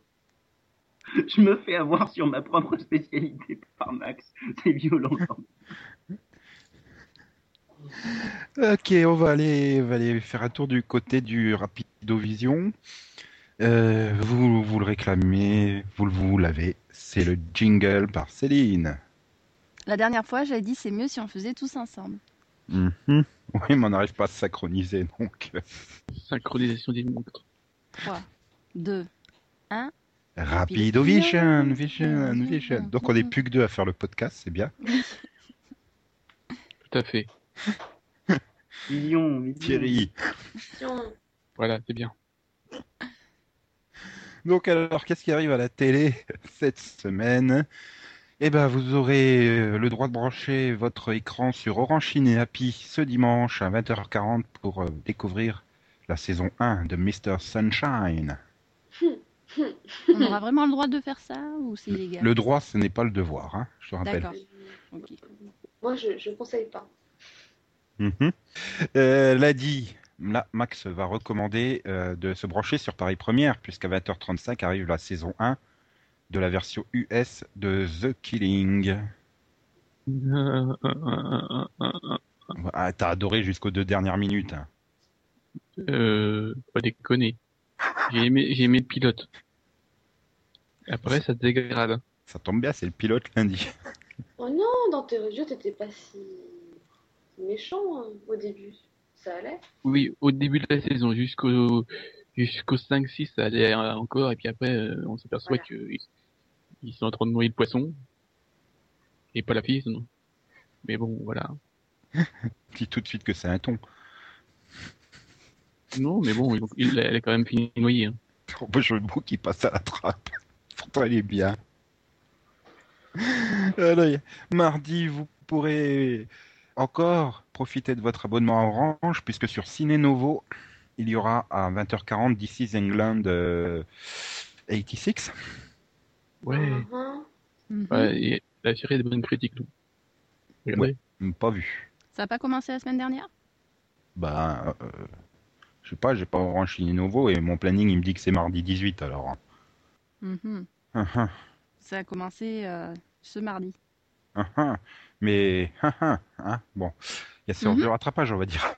Je me fais avoir sur ma propre spécialité par Max. C'est violent. Ok, on va aller, on va aller faire un tour du côté du Rapidovision. Euh, vous, vous le réclamez, vous, le- vous l'avez. C'est le jingle par Céline. La dernière fois, j'avais dit c'est mieux si on faisait tous ensemble. Mhm. Oui, mais on n'arrive pas à se synchroniser, donc. Synchronisation des montres. 3, 2, 1. Rapidovision, vision, vision. Donc on est plus que deux à faire le podcast, c'est bien. Tout à fait. Vision, vision. Thierry. Voilà, c'est bien. Donc alors, qu'est-ce qui arrive à la télé [LAUGHS] cette semaine? Eh ben, vous aurez euh, le droit de brancher votre écran sur Orange Ciné Happy ce dimanche à 20h40 pour euh, découvrir la saison 1 de Mr. Sunshine. [LAUGHS] On aura vraiment le droit de faire ça ou c'est illégal? Le droit, ce n'est pas le devoir, hein, je te rappelle. Moi, je je conseille pas. Euh, l'a dit, là, Max va recommander euh, de se brancher sur Paris Première, puisqu'à 20h35 arrive la saison 1 de la version US de The Killing. [LAUGHS] Ah, T'as adoré jusqu'aux deux dernières minutes. hein. Euh, pas déconner. J'ai aimé, j'ai aimé le pilote. Après, ça se dégrade. Ça tombe bien, c'est le pilote lundi. Oh non, dans tes reviews, t'étais pas si méchant hein, au début. Ça allait. Oui, au début de la saison, jusqu'au jusqu'au 5-6, ça allait euh, encore, et puis après, euh, on s'aperçoit Voilà. que ils, sont en train de noyer le poisson. Et pas la fille, non. Mais bon, voilà. [LAUGHS] Dis tout de suite que c'est un ton. Non, mais bon, il, il- elle a quand même fini noyée. Hein. Trop beau jeu de mots qui passe à la trappe. [LAUGHS] Pourtant, il est bien. Alors, y a- mardi, vous pourrez encore profiter de votre abonnement Orange, puisque sur Ciné Novo, il y aura à 20h40 This is England euh, 86. Ouais. Mhm. Mhm. ouais et la série a des bonnes critiques. Hum, Pas vu. Ça n'a pas commencé la semaine dernière? Bah, euh, je sais pas, j'ai pas Orange Ciné Novo et mon planning il me dit que c'est mardi 18 alors. Mhm. Hum, hum, Ça a commencé euh, ce mardi. Mais, hum, hum, hein, bon, il y a séance Mhm. de rattrapage, on va dire.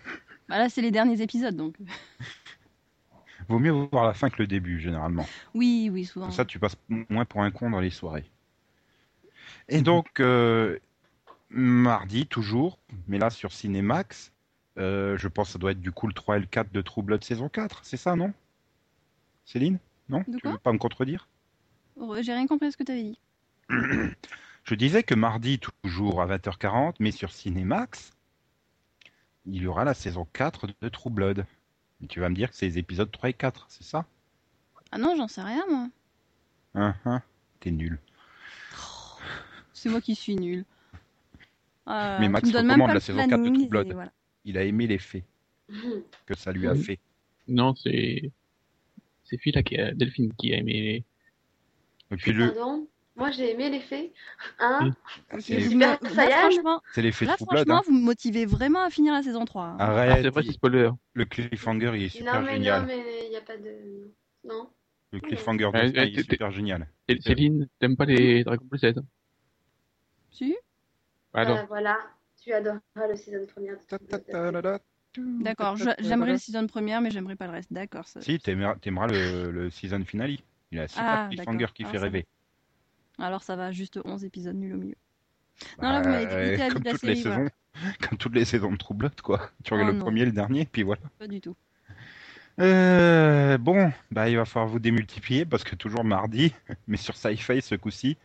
Bah là, c'est les derniers épisodes, donc. [LAUGHS] Vaut mieux voir la fin que le début, généralement. Oui, oui, souvent. Comme ça, tu passes moins pour un con dans les soirées. Et donc, euh, mardi, toujours, mais là sur Cinémax, euh, je pense que ça doit être du coup le 3 et le 4 de True Blood saison 4, c'est ça, non? Céline? Non? Tu veux pas me contredire? Oh, J'ai rien compris à ce que tu avais dit. [CLEARS THROAT] Je disais que mardi, toujours à 20h40, mais sur Cinémax, il y aura la saison 4 de True Blood. Et tu vas me dire que c'est les épisodes 3 et 4, c'est ça? Ah non, j'en sais rien, moi. Hein, hein T'es nul. C'est moi qui suis nul. Euh, Mais Max recommande pas la saison 4 de True Blood. voilà. Il a aimé les faits Mhm. que ça lui a fait. Non, c'est c'est Phil qui a Delphine qui a aimé. Et puis le, Pardon? Moi, j'ai aimé l'effet. Hein Ah, Ok, c'est Super Saiyan. l'effet là, franchement Hein. vous me motivez vraiment à finir la saison 3. hein. Ah, Arrête, c'est vrai, c'est spoiler. le cliffhanger il est super Non, mais génial. non, mais il n'y a pas de. Non Le cliffhanger de Ouais, ouais, il est super génial. Et Céline, t'aimes pas les Dragon Ball Z Si Alors, Euh, voilà, tu adoreras le season première de D'accord, j'aimerais le season première, mais j'aimerais pas le reste. D'accord. ça- Si, t'aimeras, le, le season finale. Il a un super Ah, cliffhanger qui Ah, fait ça rêver. Alors ça va, juste 11 épisodes nuls au milieu. Non, là, vous m'avez Euh, à comme la toutes les série, voilà. saisons, [LAUGHS] comme toutes les saisons de True Blood, quoi. Tu regardes Oh, le non. premier, le dernier, puis voilà. Pas du tout. Euh, bon, bah il va falloir vous démultiplier parce que toujours mardi, [LAUGHS] mais sur Sci-Fi ce coup-ci,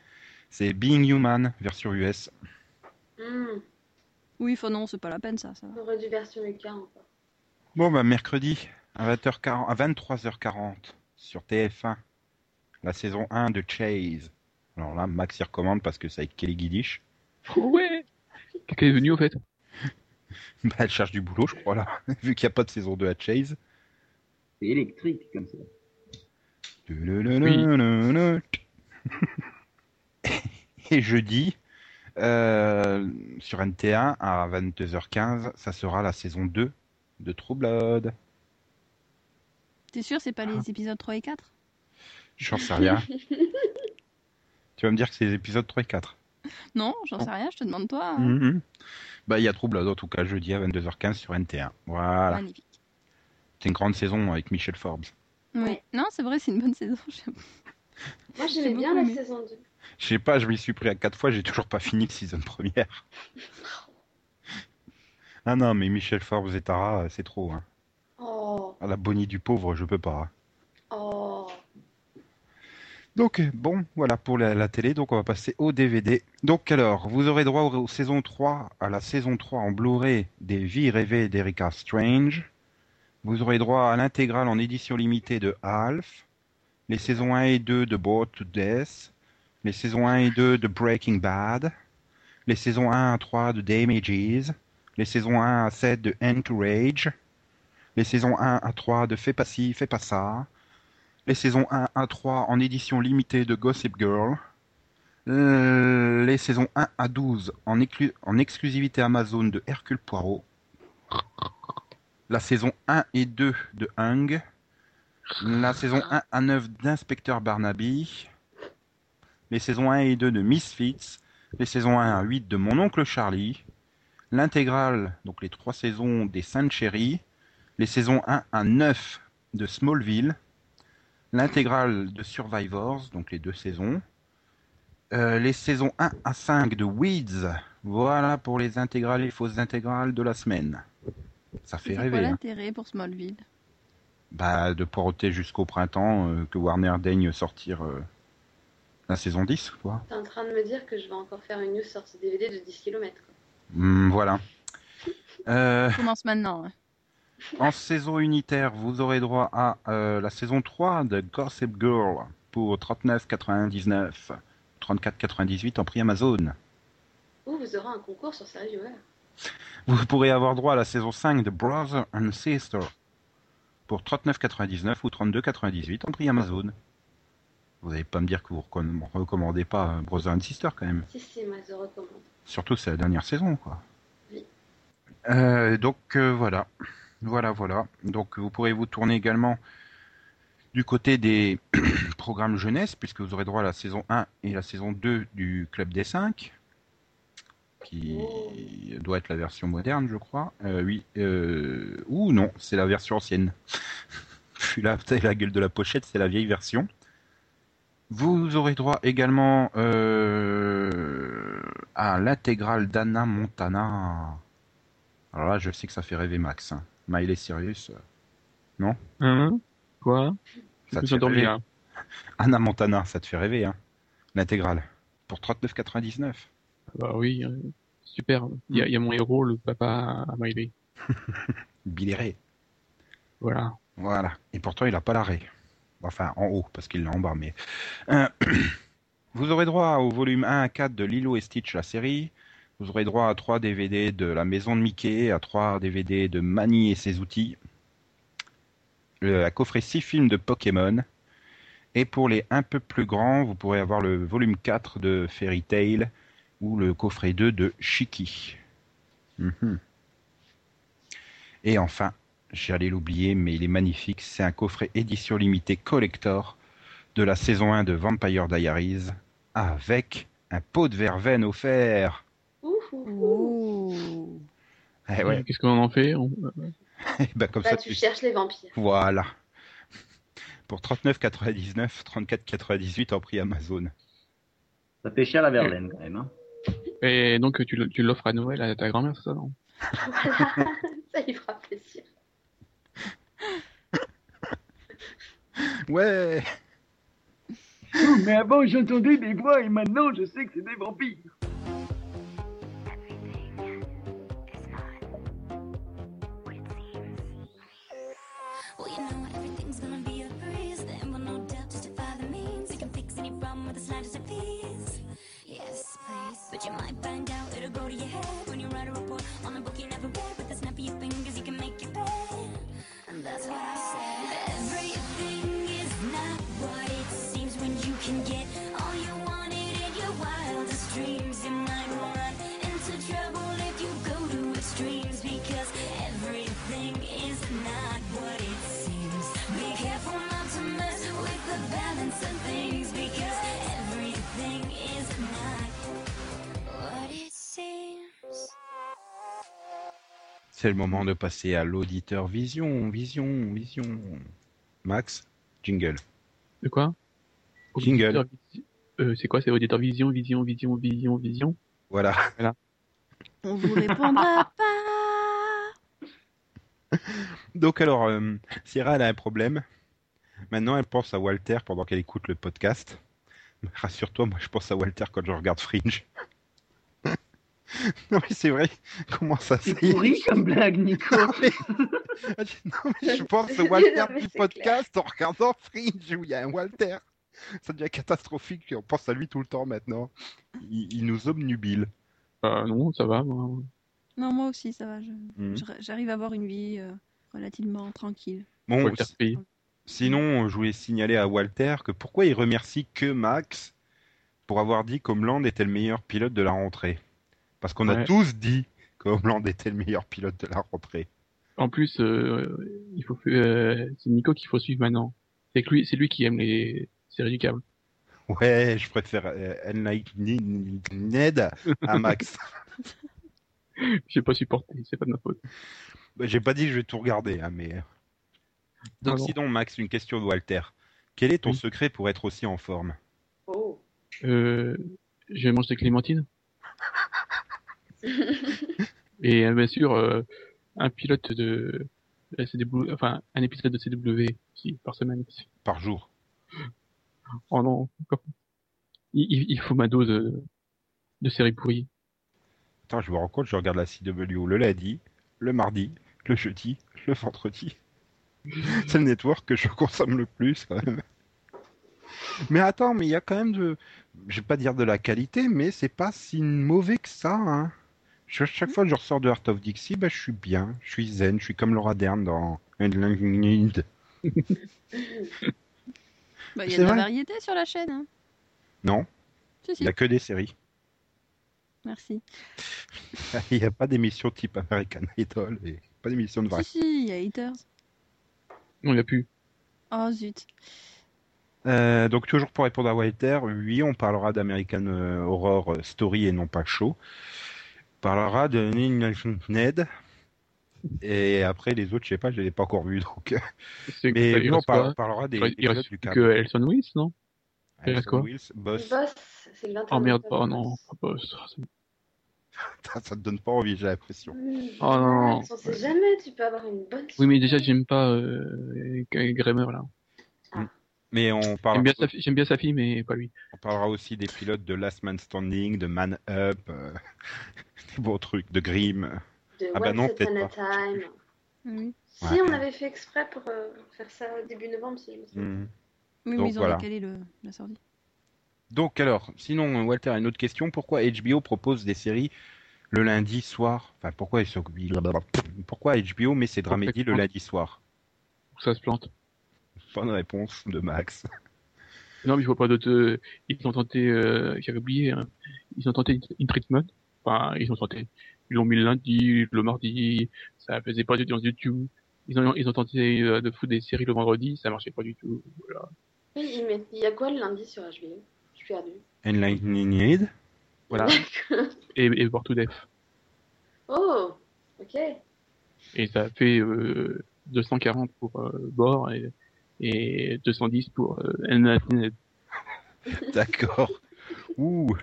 c'est Being Human version US. Hmm, Oui, faut non, c'est pas la peine, ça. ça. on aurait dû version UK encore. Bon, bah mercredi à 20h40, à 23h40 sur TF1, la saison 1 de Chase. Alors là, Max y recommande parce que c'est avec Kelly Guidish. [LAUGHS] Ouais Quelqu'un est venu au fait [LAUGHS] Bah, elle cherche du boulot, je crois là, [LAUGHS] vu qu'il n'y a pas de saison 2 à Chase. C'est électrique comme ça. Et jeudi, euh, sur NT1 à 22h15, ça sera la saison 2 de True Blood. T'es sûr, c'est pas Ah. les épisodes 3 et 4 J'en sais rien. Tu vas me dire que c'est les épisodes 3 et 4. Non, j'en sais rien, je te demande toi. hein. Mhm. Bah, il y a Blood en tout cas jeudi à 22h15 sur NT1. Voilà. Magnifique. C'est une grande saison avec Michel Forbes. Oui. Non, c'est vrai, c'est une bonne saison. [LAUGHS] Moi, J'ai j'aimais bien la aimé. saison 2. Je sais pas, je m'y suis pris à quatre fois, j'ai toujours pas fini le season première. [LAUGHS] Ah non, mais Michel Forbes et Tara, c'est trop. Hein. Oh, la bonnie du pauvre, je peux pas. Donc bon, voilà pour la, la télé, donc on va passer au DVD. Donc alors, vous aurez droit aux, aux saison 3, à la saison 3 en Blu-ray des Vies rêvées d'Erika Strange. Vous aurez droit à l'intégrale en édition limitée de Alf, les saisons 1 et 2 de Bored to Death, les saisons 1 et 2 de Breaking Bad, les saisons 1 à 3 de Damages, les saisons 1 à 7 de Entourage, les saisons 1 à 3 de Fais pas ci, fais pas ça, les saisons 1 à 3 en édition limitée de Gossip Girl, euh, les saisons 1 à 12 en, exclu- en exclusivité Amazon de Hercule Poirot, la saison 1 et 2 de Hung, la saison 1 à 9 d'Inspecteur Barnaby, les saisons 1 et 2 de Misfits, les saisons 1 à 8 de Mon Oncle Charlie, l'intégrale, donc les trois saisons des Saintes Chéries, les saisons 1 à 9 de Smallville, l'intégrale de Survivors, donc les deux saisons, euh, les saisons 1 à 5 de Weeds, voilà pour les intégrales et fausses intégrales de la semaine. Ça fait quoi rêver. hein. l'intérêt pour Smallville? Bah, de poireauter jusqu'au printemps, euh, que Warner daigne sortir euh, la saison 10, quoi. T'es en train de me dire que je vais encore faire une news sortie DVD de 10 km. Hmm, voilà. Euh, Commence maintenant. hein. En saison unitaire, vous aurez droit à euh, la saison 3 de Gossip Girl pour 39,99, 34,98 en prix Amazon. Ou vous aurez un concours sur Série Viewer. Vous pourrez avoir droit à la saison 5 de Brother and Sister pour 39,99 ou 32,98 en prix Amazon. Vous n'allez pas me dire que vous recomm- recommandez pas euh, Brother and Sister quand même. Si, si, moi je recommande. Surtout c'est la dernière saison, quoi. Oui. Euh, donc euh, voilà, voilà, voilà. Donc vous pourrez vous tourner également du côté des [CLEARS THROAT] programmes jeunesse, puisque vous aurez droit à la saison 1 et la saison 2 du Club des 5, qui doit être la version moderne, je crois. Euh, oui, euh, ou non, c'est la version ancienne. [LAUGHS] Vu la, la gueule de la pochette, c'est la vieille version. Vous aurez droit également euh, à l'intégrale d'Anna Montana. Alors là, je sais que ça fait rêver Max. Hein. Miley Cyrus, euh, non Hein Quoi Ça te fait là. [LAUGHS] Anna Montana, ça te fait rêver, hein L'intégrale. Pour 39,99. Bah oui, euh, super. Il y, a- il y a mon héros, le papa à Miley. [LAUGHS] Billy Ray. Voilà. Voilà. Et pourtant, il a pas l'arrêt. Enfin, en haut, parce qu'il l'a en bas, mais... Euh, [CLEARS THROAT] vous aurez droit au volume 1 à 4 de Lilo et Stitch, la série. Vous aurez droit à 3 DVD de La Maison de Mickey, à 3 DVD de Manny et ses outils. Le, à coffret 6 films de Pokémon. Et pour les un peu plus grands, vous pourrez avoir le volume 4 de Fairy Tail ou le coffret 2 de Shiki. Mhm. Et enfin, j'allais l'oublier, mais il est magnifique. C'est un coffret édition limitée collector de la saison 1 de Vampire Diaries avec un pot de verveine offert. Ouh. Eh ouais, Qu'est-ce qu'on en fait On- [LAUGHS] ben comme Bah, ça tu tu cherches les vampires. Voilà. Pour 39,99, 34,98 en prix Amazon. Ça fait cher la Verlaine quand même. Hein. [LAUGHS] Et donc tu l'offres à Noël à ta grand-mère, c'est ça non? Voilà, [LAUGHS] ça lui fera plaisir. Ouais. Oh, mais avant j'entendais des voix et maintenant je sais que c'est des vampires. Slightest. Yes, please. But you might find out it'll go to your head when you write a report on a book you never read. With the snap of your fingers, you can make your bed. And that's what I said. C'est le moment de passer à l'auditeur vision, vision, vision. Max, jingle. De quoi? Jingle. Euh, c'est quoi? C'est auditeur vision, vision, vision, vision, vision? Voilà. On vous répondra [LAUGHS] pas. Donc alors, euh, Sierra, elle a un problème. Maintenant, elle pense à Walter pendant qu'elle écoute le podcast. Rassure-toi, moi, je pense à Walter quand je regarde Fringe. Non mais c'est vrai. Comment ça C'est c'est pourri comme blague, Nico. Non mais, non, mais je pense [LAUGHS] Non, Walter du podcast en regardant Fringe où il y a un Walter. Ça devient catastrophique. On pense à lui tout le temps maintenant. Il, il nous obnubile. Bah non, ça va. moi. Non, moi aussi, ça va. je- J'arrive à avoir une vie euh, relativement tranquille. Bon, Walter. Sinon, je voulais signaler à Walter que pourquoi il remercie que Max pour avoir dit qu'Homeland était le meilleur pilote de la rentrée. Parce qu'on a tous dit qu'Homeland était le meilleur pilote de la rentrée. En plus, euh, il faut euh, c'est Nico qu'il faut suivre maintenant. C'est que lui, c'est lui qui aime les séries du câble. Ouais, je préfère euh, Ned à Max. [LAUGHS] J'ai pas supporté, c'est pas de ma faute. Bah, J'ai pas dit que je vais tout regarder, hein, mais. Donc, Ah bon. sinon, Max, une question de Walter. Quel est ton Oui. secret pour être aussi en forme? Oh. Euh, je mange des clémentines. [LAUGHS] Et euh, bien sûr, euh, un pilote de la CW, enfin un épisode de CW par semaine. par jour Oh non, il, il- faut ma dose de, de séries pourries. Attends, je me rends compte, je regarde la CW le lundi, le mardi, le jeudi, le vendredi. [LAUGHS] C'est le network que je consomme le plus quand même. Mais attends, mais il y a quand même de, je vais pas dire de la qualité, mais c'est pas si mauvais que ça. Hein. Je- chaque fois que je ressors de Heart of Dixie, bah, je suis bien, je suis zen, je suis comme Laura Dern dans Unlimited. [LAUGHS] Bah, Il y a de la variété sur la chaîne. hein. Non, Si, il si. y a que des séries. Merci. [LAUGHS] Il n'y a pas d'émission type American Idol et pas d'émission de vrai. si, il y a Haters. Non, il a plus. Oh zut. Euh, donc toujours pour répondre à Walter, oui, on parlera d'American euh, Horror Story et non pas Show. On parlera de Ned. Et après les autres, je sais pas, je les ai pas encore vus donc. Mais on parlera des, Il reste- il pilotes reste du que Elson Wills, non il reste quoi Wills, Boss. Boss, c'est le 21 Oh merde, octobre, oh non, Boss. Ah, Ça, [LAUGHS] ça te donne pas envie, j'ai l'impression. Mmh. Oh non. Max, On sait jamais, tu peux avoir une bonne Oui, mais déjà, j'aime pas euh, Grammer, là. Mais on J'aime parlera, bien, sa fi- j'aime bien sa fille, mais pas lui. on parlera aussi des pilotes de Last Man Standing, de Man Up, euh, [LAUGHS] des beaux trucs, de Grimm. De Ah bah non, peut-être a pas. Time. Oui, Si, Ouais. on avait fait exprès pour euh, faire ça début novembre, si je me souviens. Oui Donc, mais ils ont voilà. décalé le, la sortie. Donc alors, sinon Walter a une autre question. Pourquoi HBO propose des séries le lundi soir? Enfin, pourquoi ils sont... Pourquoi HBO met ses dramédies le lundi soir? Ça se plante. Bonne réponse de Max. [LAUGHS] Non, mais il faut pas d'autres. euh, Ils ont tenté, euh, j'avais oublié, hein. ils ont tenté une treatment. Enfin, ils ont tenté. Ils l'ont mis le lundi, le mardi, ça faisait pas d'audience du tout. Ils ont, ils ont tenté euh, de foutre des séries le vendredi, ça marchait pas du tout. Voilà. Oui, il met- il y a quoi le lundi sur HBO Je suis perdue. Enlightened Voilà. Et, et Bored to Death. Oh, ok. Et ça a fait euh, 240 pour euh, Bord et, et 210 pour euh, Enlightened. [LAUGHS] D'accord. Ouh,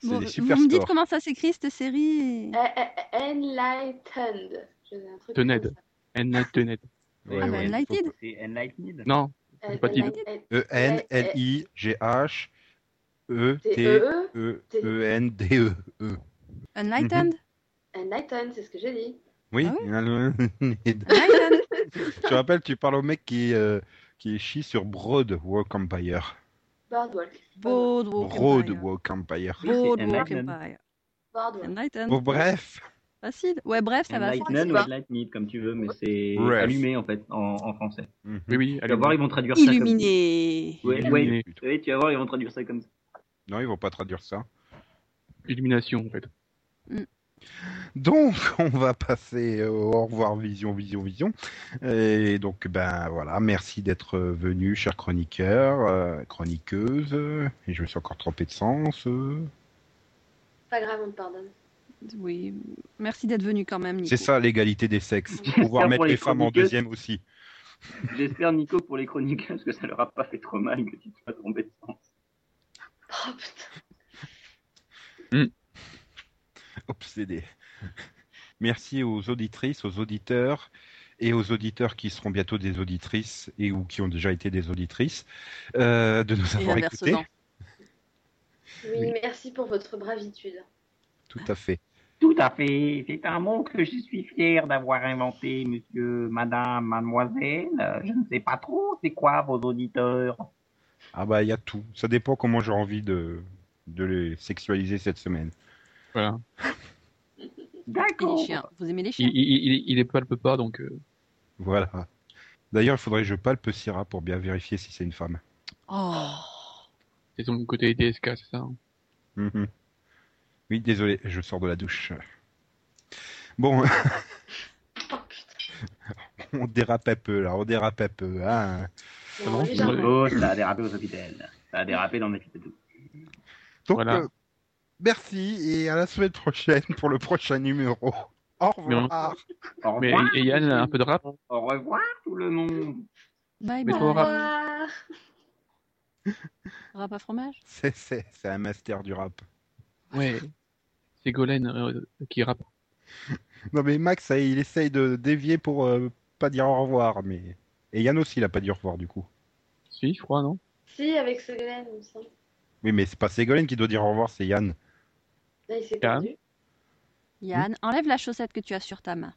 C'est Bon, des vous super me dites scores. comment ça s'écrit cette série et- Euh, euh, Enlightened. Je Tened. Enlightened. Ouais, Ah bah, ouais. Enlightened. C'est Enlightened. Non, Euh. Enlightened. E-N-L-I-G-H E C'est E-T-E-N-D-E. E-E. E. Unlightened Enlightened, c'est ce que j'ai dit. Oui. Ah tu Unlightened [LAUGHS] [LAUGHS] te rappelles, tu parles au mec qui, euh, qui chie sur Broad Walk Empire. Boardwalk. Boardwalk Broad Empire. Walk Empire. Boardwalk. Bon, bref. Facile. Ouais, bref, ça va. Enlightened ou c'est- Enlightened, comme tu veux, mais c'est allumé en fait en, en français. Mhm. oui, oui, Tu vas voir, ils vont traduire ça Illuminé. comme. Ouais, Illuminé, ouais. plutôt. Oui, tu vas voir, ils vont traduire ça comme ça. Non, ils vont pas traduire ça. Illumination, en fait. Donc, [LAUGHS] on va passer au au revoir vision, vision, vision. Et donc, ben voilà, merci d'être venu, cher chroniqueur, euh, chroniqueuse. Et je me suis encore trompé de sens. euh. Pas grave, on te pardonne. Oui. Merci d'être venu quand même. C'est ça l'égalité des sexes. Pouvoir mettre les les femmes en deuxième aussi. J'espère, Nico, pour les chroniqueurs, parce que ça leur a pas fait trop mal que tu te fasses tromper de sens. Oh putain. [LAUGHS] Obsédé. Merci aux auditrices, aux auditeurs et aux auditeurs qui seront bientôt des auditrices et ou qui ont déjà été des auditrices euh, de nous avoir écoutés. Oui, merci pour votre bravitude. Tout à fait. Tout à fait. C'est un mot que je suis fier d'avoir inventé, monsieur, madame, mademoiselle. Je ne sais pas trop, c'est quoi vos auditeurs Ah bah il y a tout. Ça dépend comment j'ai envie de, de les sexualiser cette semaine. Voilà. D'accord. les chiens. Vous aimez les Il, chiens il, il, il est palpe pas, donc euh, Voilà. D'ailleurs, il faudrait que je palpe Syrah pour bien vérifier si c'est une femme. Oh. c'est son côté DSK, c'est ça. hein. Mhm. Oui, désolé, je sors de la douche. Bon, Oh [LAUGHS] on dérape un peu là, on dérape un peu. Hein. Oh, ça a dérapé aux hôpitaux. Ça a dérapé dans les hôpitaux. Donc, Voilà. euh, merci et à la semaine prochaine pour le prochain numéro. Au revoir. Au Mais revoir. et Yann, un peu de rap Au revoir tout le monde. Bye Mais bye. Au rap. revoir. Rap à fromage C'est, c'est, c'est un master du rap. Ouais. C'est Golen euh, qui rappe. [LAUGHS] Non mais Max, il essaye de dévier pour euh, pas dire au revoir, mais et Yann aussi, il a pas dit au revoir du coup. Si, je crois, non? Si, avec Ségolène, il me semble. Oui, mais c'est pas Ségolène qui doit dire au revoir, c'est Yann. Là, il s'est Yann. perdu. Yann, enlève la chaussette que tu as sur ta main.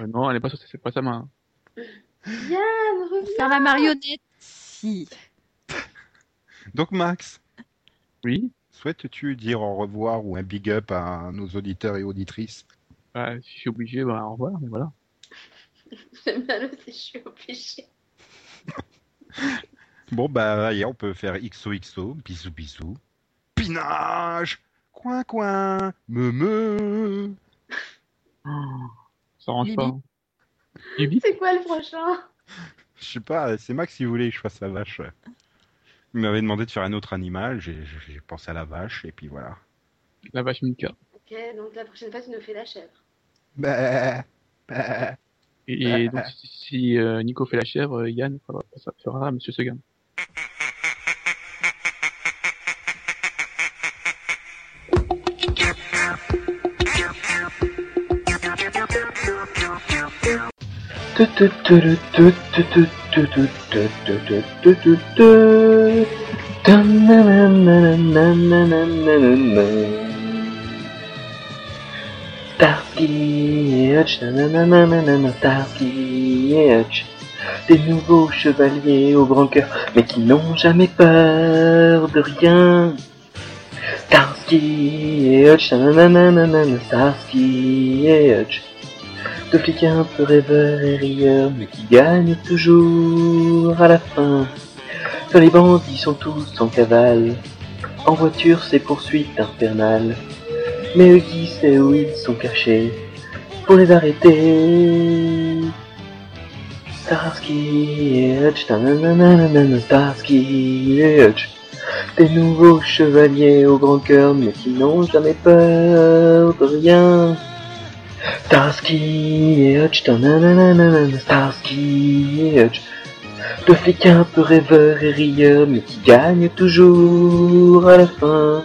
Euh, Non, elle est pas sur c'est pas sa main. Yann, reviens. faire la marionnette Si. Donc Max, Oui. souhaites-tu dire au revoir ou un big up à nos auditeurs et auditrices? Bah, si je suis obligé, bah, au revoir, mais voilà. J'aime [LAUGHS] bien le si je suis obligée. Bon bah, allez, on peut faire XOXO, bisous bisous, pinage, coin coin, me me. Ça range Bibi. pas. Bibi C'est quoi le prochain? Je sais pas, c'est Max qui voulait que je fasse la vache. Il m'avait demandé de faire un autre animal, j'ai j'ai pensé à la vache, et puis voilà. La vache Mika. Ok, donc la prochaine fois, tu nous fais la chèvre. Bah, bah. Et, et donc, si, si, euh, Nico fait la chèvre, euh, Yann fera, ça fera Monsieur Seguin. Hutch, des nouveaux chevaliers au grand cœur, mais qui n'ont jamais peur de rien. Starsky et Hutch, nananana, Starsky et deux flics un peu rêveurs et rieurs, mais qui gagnent toujours à la fin. Quand les bandits sont tous en cavale, en voiture c'est poursuite infernale. Mais eux qui sait où sont cachés pour les arrêter. Starsky et Hutch, Starsky et Hutch, des nouveaux chevaliers au grand cœur, mais qui n'ont jamais peur de rien. Starsky et Hutch, nananana, Starsky et Hutch, deux flics un peu rêveurs et rieurs, mais qui gagnent toujours à la fin.